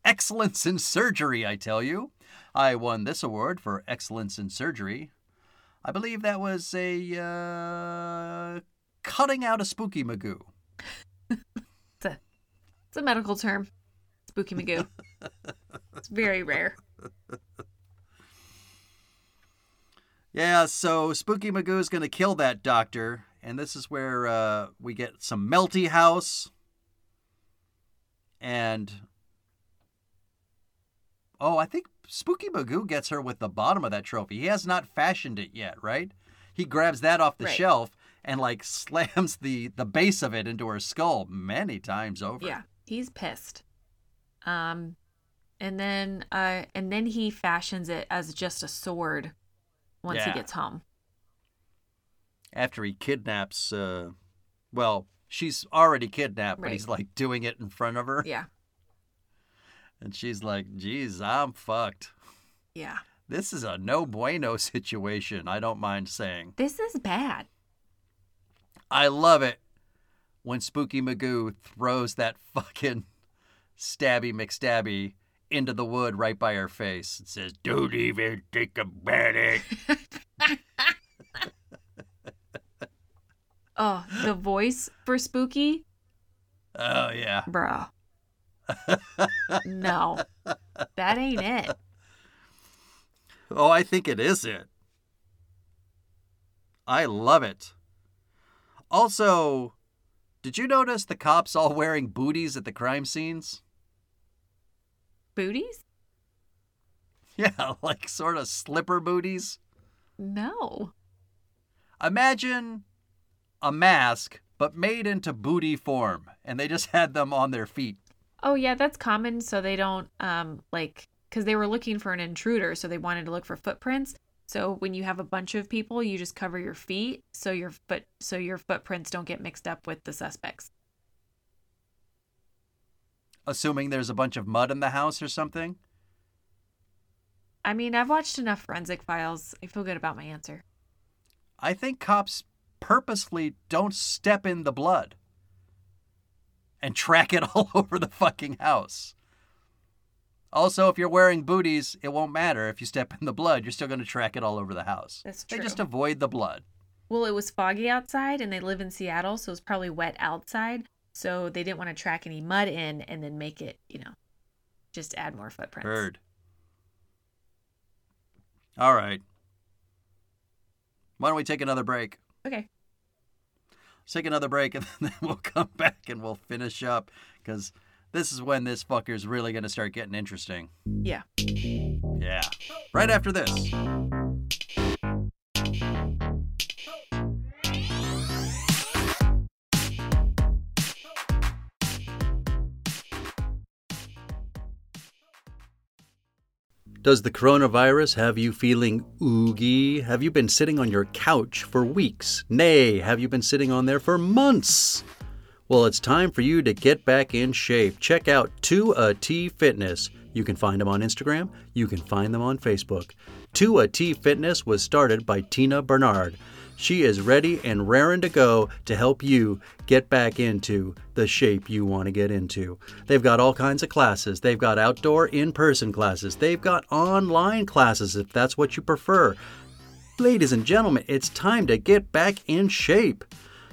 excellence in surgery, I tell you. I won this award for excellence in surgery. I believe that was a uh, cutting out a spooky magoo. It's a, it's a medical term. Spooky Magoo. it's very rare. Yeah, so Spooky Magoo is going to kill that doctor, and this is where uh, we get some Melty House. And. Oh, I think Spooky Magoo gets her with the bottom of that trophy. He has not fashioned it yet, right? He grabs that off the Right. shelf and, like, slams the, the base of it into her skull many times over. Yeah, he's pissed. Um, and then uh, and then he fashions it as just a sword once Yeah. he gets home. After he kidnaps, uh, well, she's already kidnapped, but he's, like, doing it in front of her. Yeah, And she's like, geez, I'm fucked. yeah. This is a no bueno situation, I don't mind saying. This is bad. I love it when Spooky Magoo throws that fucking stabby McStabby into the wood right by her face and says, Don't even think about it. Oh, the voice for Spooky, Oh, yeah. bro. no, that ain't it. Oh, I think it is it. I love it. Also, did you notice the cops all wearing booties at the crime scenes? Booties? Yeah, like sort of slipper booties. No. Imagine a mask, but made into booty form, and they just had them on their feet. Oh yeah, that's common. So they don't um like because they were looking for an intruder, so they wanted to look for footprints. So when you have a bunch of people, you just cover your feet so your foot so your footprints don't get mixed up with the suspects. Assuming there's a bunch of mud in the house or something. I mean, I've watched enough forensic files. I feel good about my answer. I think cops purposely don't step in the blood and track it all over the fucking house. Also, if you're wearing booties, it won't matter. If you step in the blood, you're still going to track it all over the house. That's true. They just avoid the blood. Well, it was foggy outside and they live in Seattle, so it was probably wet outside. So they didn't want to track any mud in and then make it, you know, just add more footprints. Heard. All right. Why don't we take another break? Okay. Let's take another break and then we'll come back and we'll finish up because this is when this fucker's really going to start getting interesting. Yeah. Yeah. Right after this. Does the coronavirus have you feeling oogie? Have you been sitting on your couch for weeks? Nay, have you been sitting on there for months? Well, it's time for you to get back in shape. Check out 2AT Fitness. You can find them on Instagram, you can find them on Facebook. 2AT Fitness was started by Tina Bernard. She is ready and raring to go to help you get back into the shape you want to get into. They've got all kinds of classes. They've got outdoor in person classes. They've got online classes if that's what you prefer. Ladies and gentlemen, it's time to get back in shape.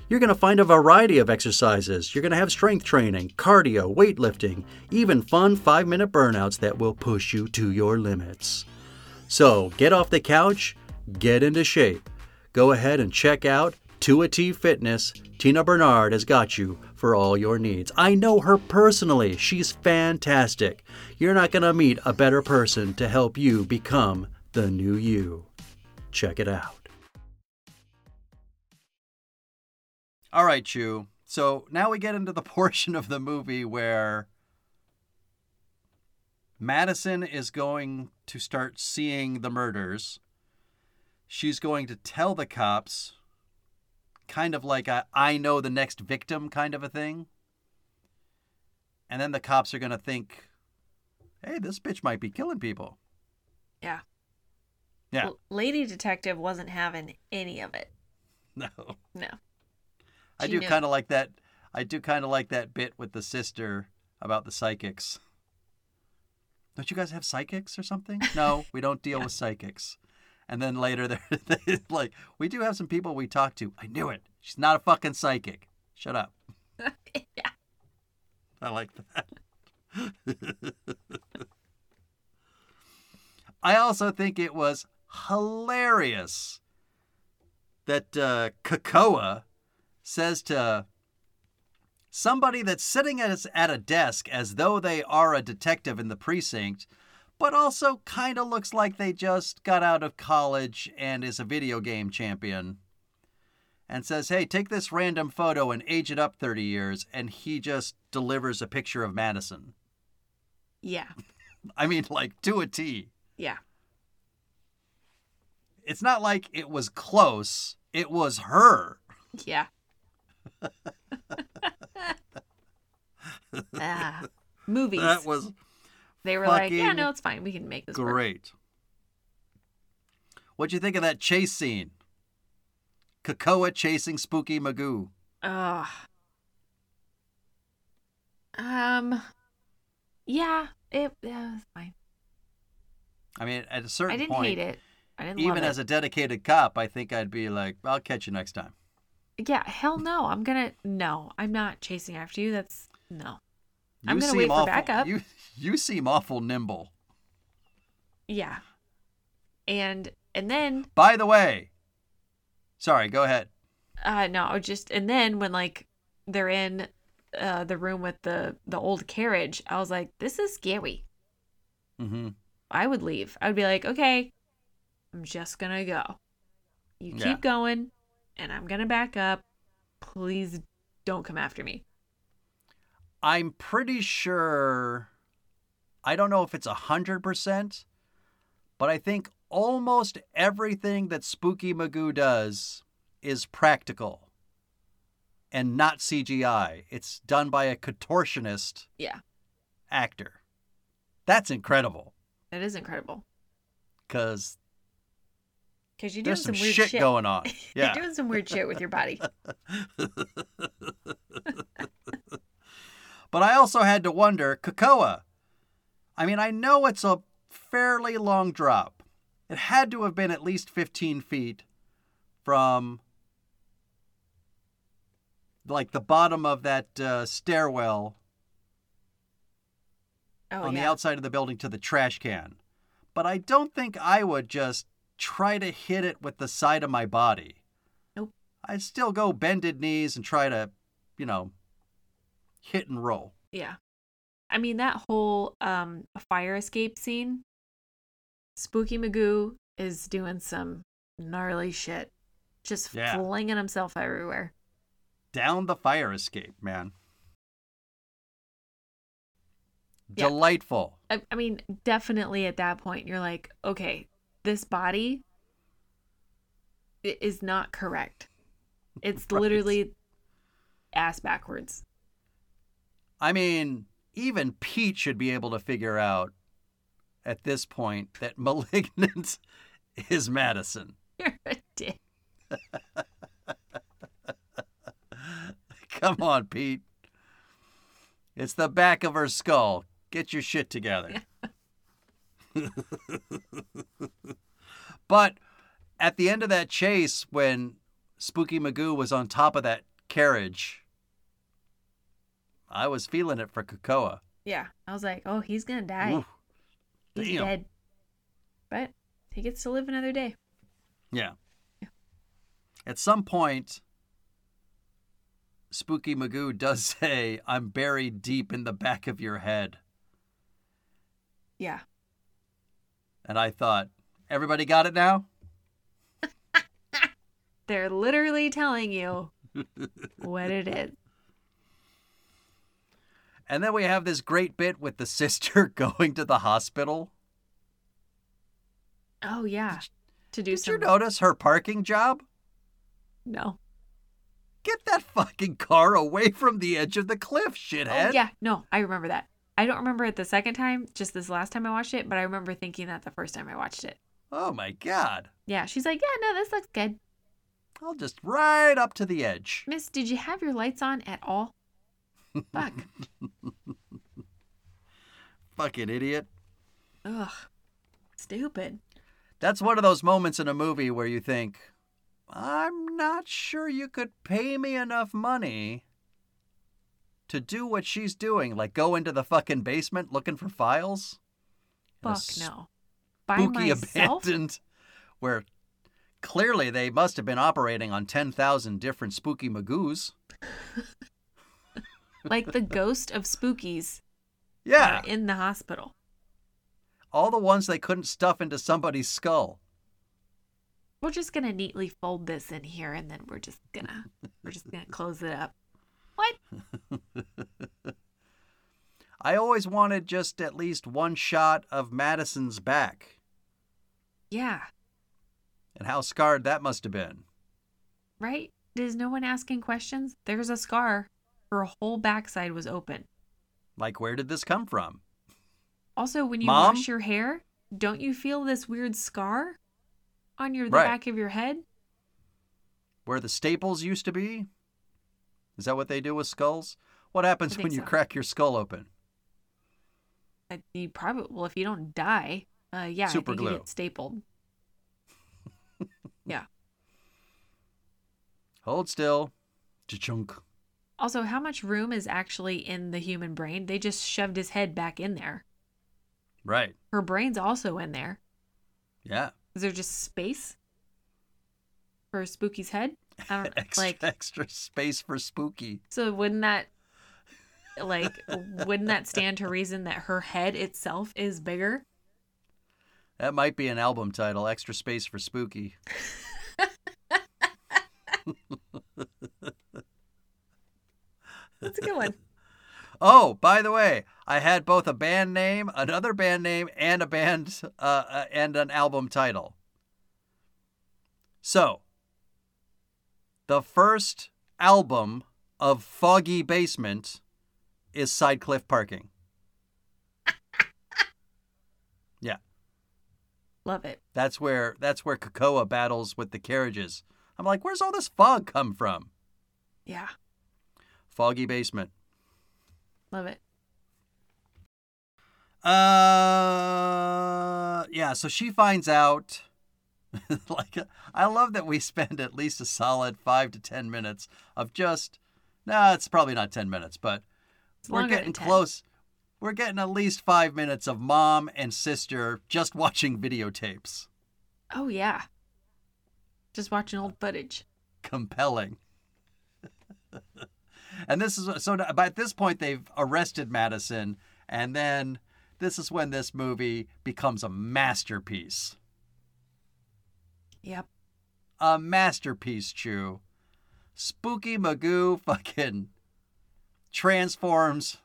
You're going to find a variety of exercises. You're going to have strength training, cardio, weightlifting, even fun five minute burnouts that will push you to your limits. So get off the couch, get into shape. Go ahead and check out 2AT Fitness. Tina Bernard has got you for all your needs. I know her personally. She's fantastic. You're not going to meet a better person to help you become the new you. Check it out. All right, Chu. So now we get into the portion of the movie where Madison is going to start seeing the murders. She's going to tell the cops, kind of like a I know the next victim kind of a thing. And then the cops are going to think, hey, this bitch might be killing people. Yeah. Yeah. Well, Lady Detective wasn't having any of it. No. No. I do kind of like that. I do kind of like that bit with the sister about the psychics. Don't you guys have psychics or something? No, we don't deal with psychics. And then later they're, they're like, we do have some people we talk to. I knew it. She's not a fucking psychic. Shut up. yeah. I like that. I also think it was hilarious that uh, Kekoa says to somebody that's sitting at, at a desk as though they are a detective in the precinct, but also kind of looks like they just got out of college and is a video game champion. And says, hey, take this random photo and age it up 30 years. And he just delivers a picture of Madison. Yeah. I mean, like to a T. Yeah. It's not like it was close, it was her. Yeah. ah, movies. That was they were like, yeah, no, it's fine. We can make this work. great. What'd you think of that chase scene? Kekoa chasing Spooky Magoo. Ugh. Um, yeah, it, yeah, it was fine. I mean, at a certain I didn't point, hate it. I didn't even as it. a dedicated cop, I think I'd be like, I'll catch you next time. Yeah, hell no. I'm gonna no. I'm not chasing after you. That's no. I'm gonna wait for backup. You, you seem awful nimble. Yeah. And and then By the way, sorry, go ahead. uh no, just and then when like they're in uh the room with the the old carriage, I was like, this is scary. Mm-hmm. I would leave. I would be like, okay, I'm just gonna go. You keep Yeah. going, and I'm gonna back up. Please don't come after me. I'm pretty sure. I don't know if it's a hundred percent, but I think almost everything that Spooky Magoo does is practical and not CGI. It's done by a contortionist Yeah, actor. That's incredible that is incredible. because Because you're doing some, some, weird shit, shit. going on. Yeah. you're doing some weird shit with your body. But I also had to wonder, Kekoa. I mean, I know it's a fairly long drop. It had to have been at least 15 feet from like the bottom of that uh, stairwell Oh on the outside of the building to the trash can. But I don't think I would just try to hit it with the side of my body. Nope. I'd still go bended knees and try to, you know, hit and roll. Yeah. I mean that whole um fire escape scene, Spooky Magoo is doing some gnarly shit. Just Yeah. flinging himself everywhere. Down the fire escape, man. Yeah. Delightful. I, I mean, definitely at that point you're like, okay, this body is not correct. It's Right. literally ass backwards. I mean, even Pete should be able to figure out at this point that Malignant is Madison. You're a dick. Come on, Pete. It's the back of her skull. Get your shit together. but at the end of that chase, when Spooky Magoo was on top of that carriage, I was feeling it for Kekoa. Yeah. I was like, oh, he's gonna die. Oof. he's damn. dead. But he gets to live another day. Yeah. At some point, Spooky Magoo does say, I'm buried deep in the back of your head. Yeah. And I thought, everybody got it now? They're literally telling you what it is. And then we have this great bit with the sister going to the hospital. Oh yeah. To do Did some you notice her parking job? No. Get that fucking car away from the edge of the cliff, shithead. Oh yeah, no, I remember that. I don't remember it the second time, just this last time I watched it, but I remember thinking that the first time I watched it. Oh my god. Yeah, she's like, "Yeah, no, this looks good." I'll just right up to the edge. Miss, did you have your lights on at all? Fuck. Fucking idiot. Ugh. Stupid. That's one of those moments in a movie where you think, I'm not sure you could pay me enough money to do what she's doing, like go into the fucking basement looking for files. Fuck no. By Spooky myself? abandoned, where clearly they must have been operating on 10,000 different spooky magoos. Like the ghost of spookies Yeah, in the hospital. all the ones they couldn't stuff into somebody's skull. We're just gonna neatly fold this in here and then we're just gonna we're just gonna close it up. What? I always wanted just at least one shot of Madison's back Yeah. and how scarred that must have been. Right? Is no one asking questions? There's a scar. Her whole backside was open. Like, where did this come from? Also, when you Mom? wash your hair, don't you feel this weird scar on your the Right. back of your head? Where the staples used to be? Is that what they do with skulls? What happens when you so. crack your skull open? Uh, You probably well if you don't die, uh, yeah, Super I think you get stapled. yeah. Hold still. Cha-chunk. Also, how much room is actually in the human brain? They just shoved his head back in there. Right. Her brain's also in there. Yeah. Is there just space for Spooky's head? I don't Extra, like. extra space for spooky. So wouldn't that like wouldn't that stand to reason that her head itself is bigger? That might be an album title. Extra space for spooky. That's a good one. Oh, by the way, I had both a band name, another band name, and a band uh, uh, and an album title. So, the first album of Foggy Basement is Side Cliff Parking. yeah, Love it. that's where that's where Cocoa battles with the carriages. I'm like, where's all this fog come from? Yeah. Foggy Basement. Love it. Uh, yeah. So she finds out. like, I love that we spend at least a solid five to ten minutes of just. Nah, it's probably not ten minutes, but It's we're getting close. We're getting at least five minutes of mom and sister just watching videotapes. Oh yeah. Just watching old footage. Compelling. and this is so. By this point, they've arrested Madison, and then this is when this movie becomes a masterpiece. Yep. a masterpiece, Chu. Spooky Magoo fucking transforms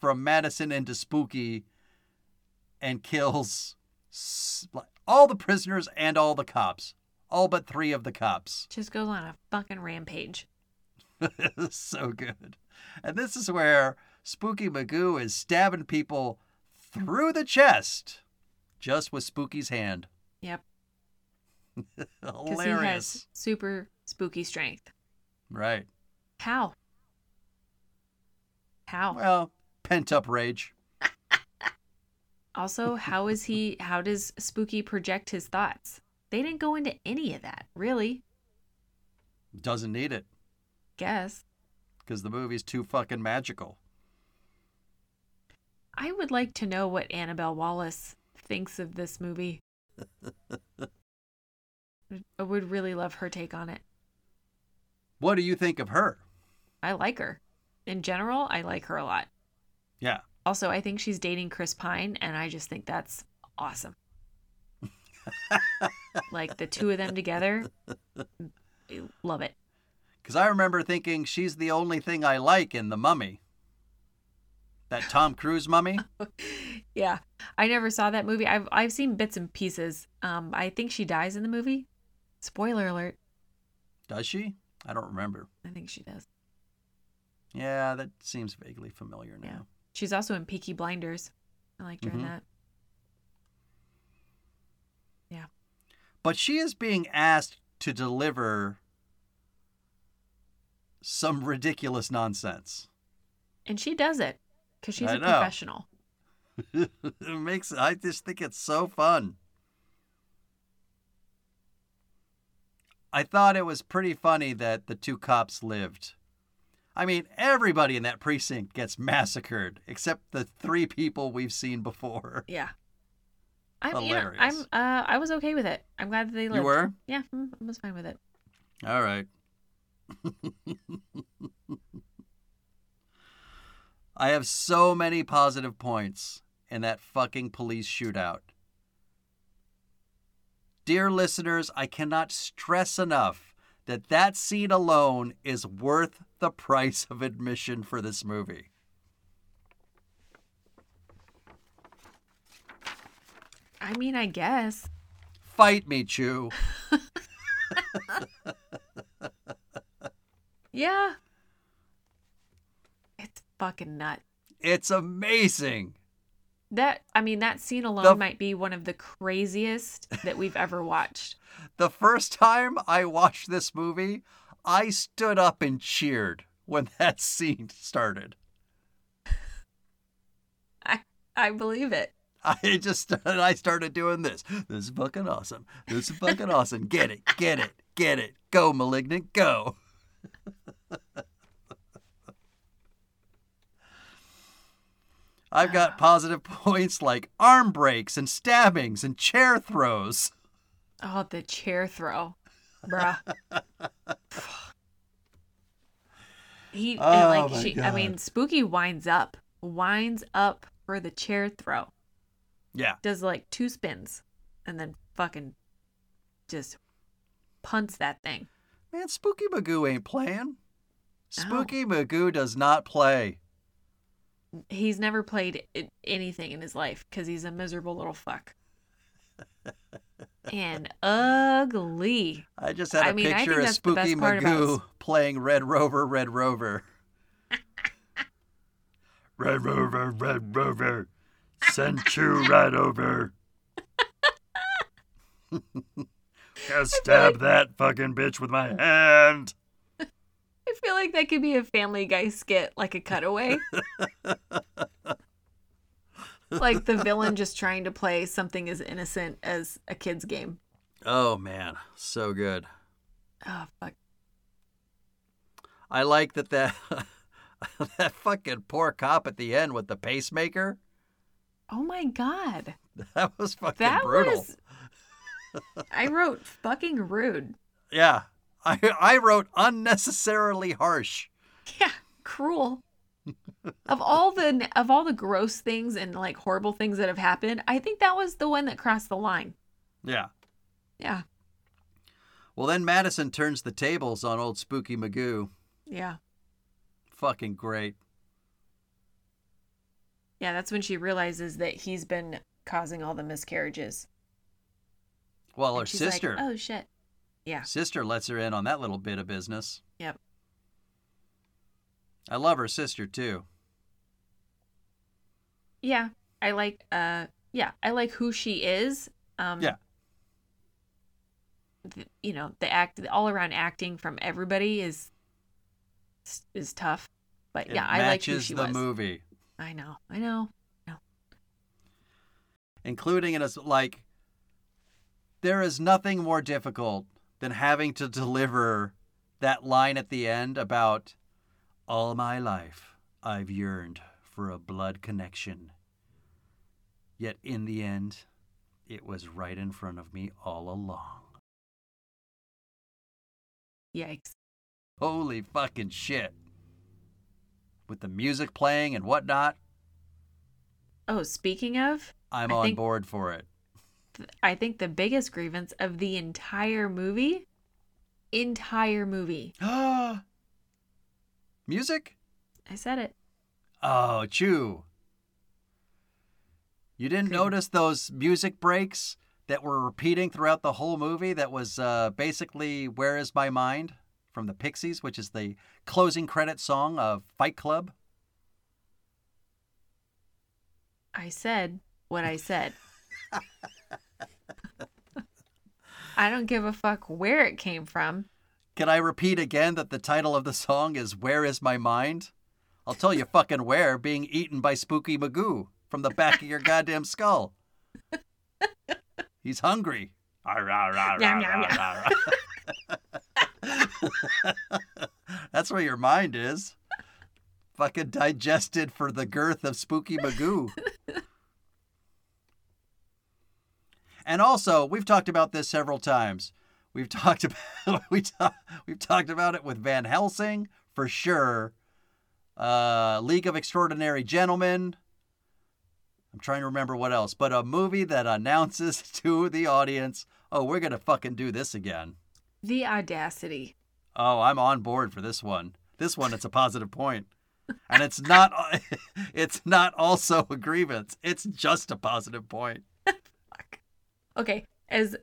from Madison into Spooky and kills all the prisoners and all the cops. All but three of the cops. Just goes on a fucking rampage. so good. And this is where Spooky Magoo is stabbing people through the chest just with Spooky's hand. Yep. Because he Hilarious. has super spooky strength. Right. How? How? Well, pent up rage. Also, how is he how does Spooky project his thoughts? They didn't go into any of that, really. Doesn't need it Guess. because the movie's too fucking magical. I would like to know what Annabelle Wallis thinks of this movie. I would really love her take on it. What do you think of her? I like her. In general, I like her a lot. Yeah. Also, I think she's dating Chris Pine, and I just think that's awesome. like the two of them together, love it. Because I remember thinking she's the only thing I like in The Mummy. That Tom Cruise mummy? Yeah, I never saw that movie. I've I've seen bits and pieces. Um, I think she dies in the movie. Spoiler alert. Does she? I don't remember. I think she does. Yeah, that seems vaguely familiar now. Yeah. She's also in Peaky Blinders. I liked her in Mhm. that. Yeah. But she is being asked to deliver some ridiculous nonsense. And she does it because she's I a know. professional. it makes I just think it's so fun. I thought it was pretty funny that the two cops lived. I mean, everybody in that precinct gets massacred except the three people we've seen before. Yeah. I'm, you know, I'm Hilarious. uh I was okay with it. I'm glad that they lived. You were? Yeah, mm, I was fine with it. All right. I have so many positive points in that fucking police shootout. Dear listeners, I cannot stress enough that that scene alone is worth the price of admission for this movie. I mean, I guess. Fight me, Chu. Yeah. It's fucking nuts. It's amazing. That I mean, that scene alone the, might be one of the craziest that we've ever watched. The first time I watched this movie, I stood up and cheered when that scene started. I I believe it. I just I started doing this. This is fucking awesome. This is fucking awesome. Get it, get it, get it, go, malignant, go. I've got ah. positive points like arm breaks and stabbings and chair throws. Oh, the chair throw, bruh. he Oh, like she. I mean, Spooky winds up, winds up for the chair throw. Yeah. Does like two spins, and then fucking just punts that thing. Man, Spooky Magoo ain't playing. Oh. Spooky Magoo does not play. He's never played anything in his life because he's a miserable little fuck. and ugly. I just had a I mean, picture of that's the best Spooky about Magoo playing Red Rover, Red Rover. Red Rover, Red Rover, send you right over. I'll stab that fucking bitch with my hand. I feel like that could be a Family Guy skit, like a cutaway. like the villain just trying to play something as innocent as a kid's game. Oh man, so good. Oh fuck. I like that that that fucking poor cop at the end with the pacemaker. Oh my god. That was fucking That brutal. was I wrote fucking rude. Yeah. I I wrote unnecessarily harsh. Yeah, cruel. of all the of all the gross things and like horrible things that have happened, I think that was the one that crossed the line. Yeah. Yeah. Well, then Madison turns the tables on old Spooky Magoo. Yeah. Fucking great. Yeah, that's when she realizes that he's been causing all the miscarriages. Well, her And she's sister, Like, oh shit. Yeah. sister lets her in on that little bit of business. Yep. I love her sister too. Yeah. I like uh yeah, I like who she is. Um Yeah. th- you know, the act the all around acting from everybody is is tough. But It yeah, I like who matches she the was. movie, I know. I know. including in us like there is nothing more difficult than having to deliver that line at the end about all my life I've yearned for a blood connection. Yet in the end, it was right in front of me all along. Yikes. Holy fucking shit. With the music playing and whatnot, Oh, speaking of, I'm I on think- board for it. I think the biggest grievance of the entire movie, entire movie. Ah, music? I said it. Oh, Chu. You didn't Good. notice those music breaks that were repeating throughout the whole movie? That was uh, basically Where Is My Mind from the Pixies, which is the closing credit song of Fight Club. I said what I said. I don't give a fuck where it came from. Can I repeat again that the title of the song is Where Is My Mind? I'll tell you fucking where, being eaten by Spooky Magoo from the back of your goddamn skull. He's hungry. That's where your mind is. Fucking digested for the girth of Spooky Magoo. And also, we've talked about this several times. We've talked about we ta- we've talked about it with Van Helsing for sure. Uh, League of Extraordinary Gentlemen. I'm trying to remember what else, but a movie that announces to the audience, "Oh, we're gonna fucking do this again." The audacity. Oh, I'm on board for this one. This one, it's a positive point, and it's not. It's not also a grievance. It's just a positive point. Okay, as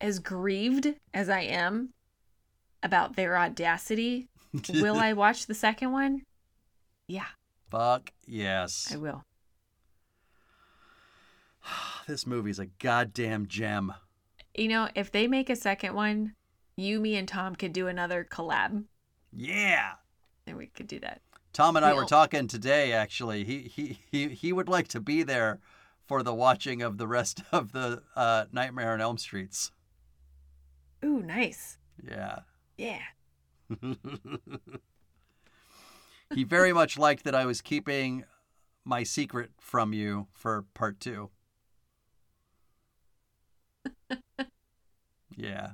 as grieved as I am about their audacity, will I watch the second one? Yeah, Fuck yes. I will. This movie's a goddamn gem. You know, if they make a second one, you, me, and Tom could do another collab, Yeah. and we could do that. Tom and I were talking today. Actually, he he he he would like to be there for the watching of the rest of the uh, Nightmare on Elm Streets. Ooh, nice. Yeah. Yeah. he very much liked that I was keeping my secret from you for part two. yeah.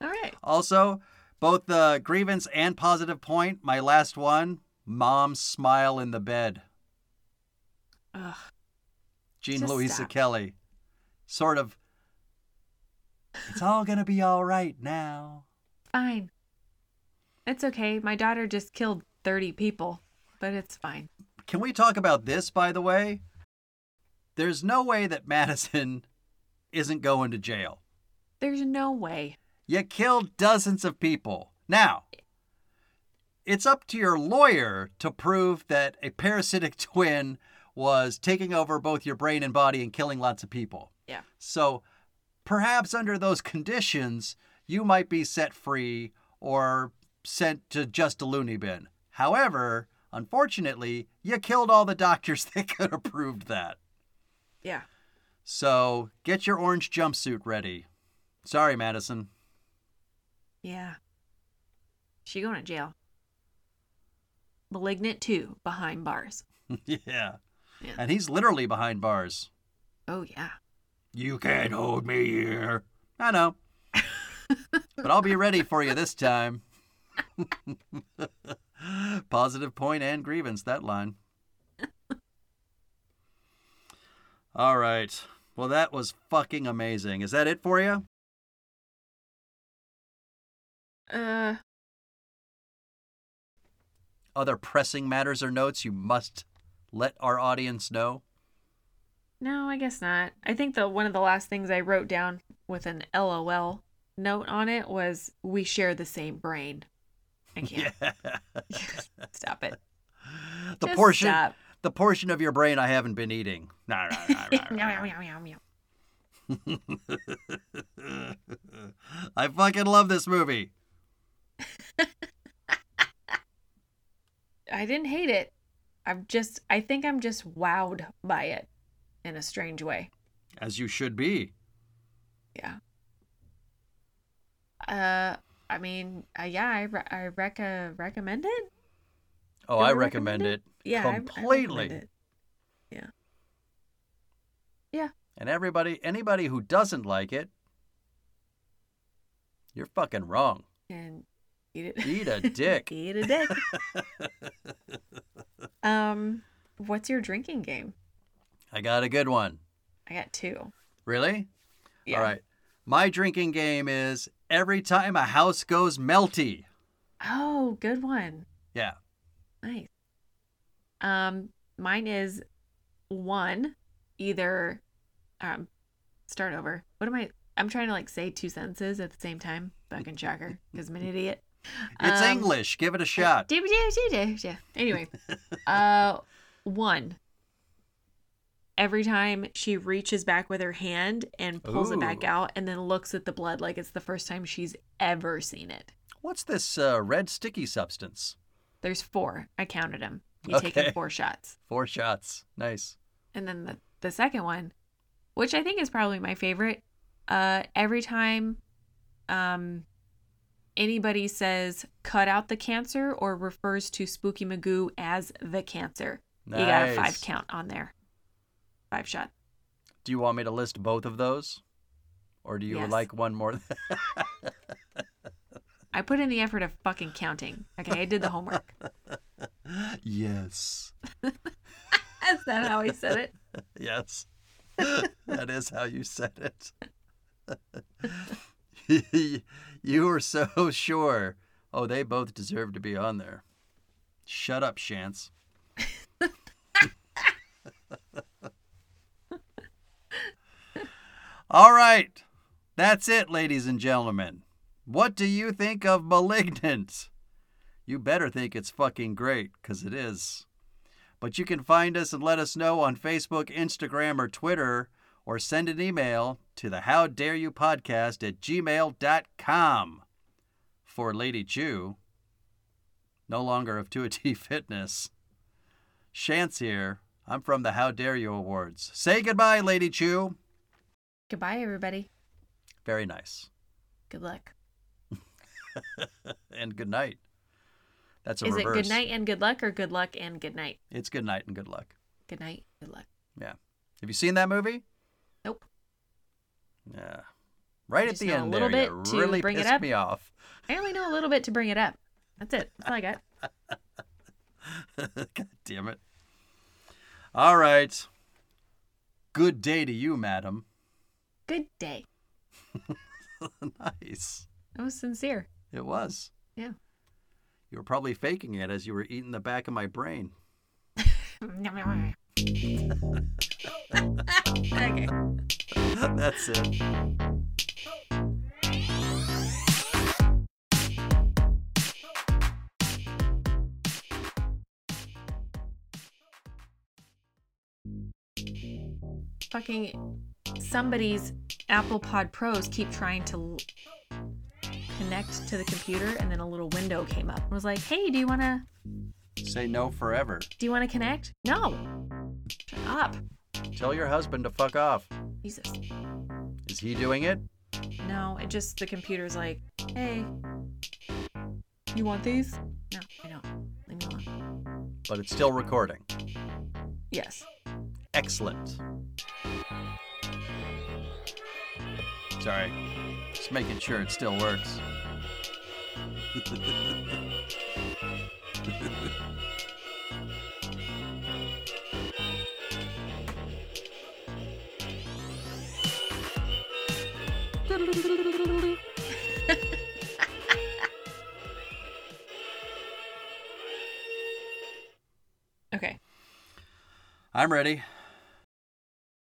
All right. Also, both the grievance and positive point, my last one, mom's smile in the bed. Ugh. Jean Just Louisa stop. Kelly. Sort of, it's all going to be all right now. Fine. It's okay. My daughter just killed 30 people, but it's fine. Can we talk about this, by the way? There's no way that Madison isn't going to jail. There's no way. You killed dozens of people. Now, it's up to your lawyer to prove that a parasitic twin was taking over both your brain and body and killing lots of people. Yeah. So perhaps under those conditions, you might be set free or sent to just a loony bin. However, unfortunately, you killed all the doctors that could have proved that. Yeah. So get your orange jumpsuit ready. Sorry, Madison. Yeah. She going to jail. Malignant 2 behind bars. yeah. Yeah. And he's literally behind bars. Oh, yeah. You can't hold me here. I know. but I'll be ready for you this time. Positive point and grievance, that line. All right. Well, that was fucking amazing. Is that it for you? Uh, Other pressing matters or notes you must let our audience know? no, I guess not. I think the one of the last things I wrote down with an LOL note on it was we share the same brain. I can't. Stop it. the Just portion stop. the portion of your brain I haven't been eating. Nah, nah, nah, nah, nah. meow. I fucking love this movie. I didn't hate it. I'm just I think I'm just wowed by it in a strange way. As you should be. Yeah. Uh I mean, uh, yeah, I re- I rec- uh, recommend it. Oh, I I recommend recommend it. Yeah, I- I Completely. recommend it. And everybody anybody who doesn't like it, you're fucking wrong. And eat it. Eat a dick. eat a dick. um, what's your drinking game? I got a good one. I got two. Really? Yeah. All right. My drinking game is every time a house goes melty. Oh, good one. Yeah. Nice. Um, mine is one, either um start over. What am I I'm trying to like say two sentences at the same time. Fucking shocker, because I'm an idiot. It's Um, English. Give it a shot. Anyway, uh, one. Every time she reaches back with her hand and pulls it back out, and then looks at the blood like it's the first time she's ever seen it. What's this uh, red sticky substance? There's four. I counted them. You take Okay. in four shots. Four shots. Nice. And then the, the second one, which I think is probably my favorite, uh, every time um, anybody says cut out the cancer or refers to Spooky Magoo as the cancer, Nice. you got a five count on there. Five shot. Do you want me to list both of those? Or do you Yes. like one more? I put in the effort of fucking counting. Okay, I did the homework. yes. Is that how he said it? Yes. that is how you said it. you were so sure. Oh, they both deserve to be on there. Shut up, Shantz. All right. That's it, ladies and gentlemen. What do you think of Malignant? You better think it's fucking great, because it is. But you can find us and let us know on Facebook, Instagram, or Twitter, or send an email to the How Dare You podcast at gmail.com. For Lady Chu, no longer of 2T Fitness. Shantz here. I'm from the How Dare You Awards. Say goodbye, Lady Chu. Goodbye, everybody. Very nice. Good luck. and good night. That's a Is reverse. it good night and good luck or good luck and good night? It's good night and good luck. Good night, good luck. Yeah. Have you seen that movie? Yeah. Right at the know a end little there, bit to really bring it pissed up. me off. I only know a little bit to bring it up. That's it. That's all I got. God damn it. All right. Good day to you, madam. Good day. nice. That was sincere. It was. Yeah. You were probably faking it as you were eating the back of my brain. okay. That's it. Fucking somebody's Apple Pod Pros keep trying to l- connect to the computer, and then a little window came up. and was like, "Hey, do you wanna Say no forever. do you wanna connect?" No. Shut up. Tell your husband to fuck off. Jesus. Is he doing it? No, it just the computer's like, "Hey, you want these?" No, I don't. Leave me alone. But it's still recording. Yes. Excellent. Sorry. Just making sure it still works. I'm ready.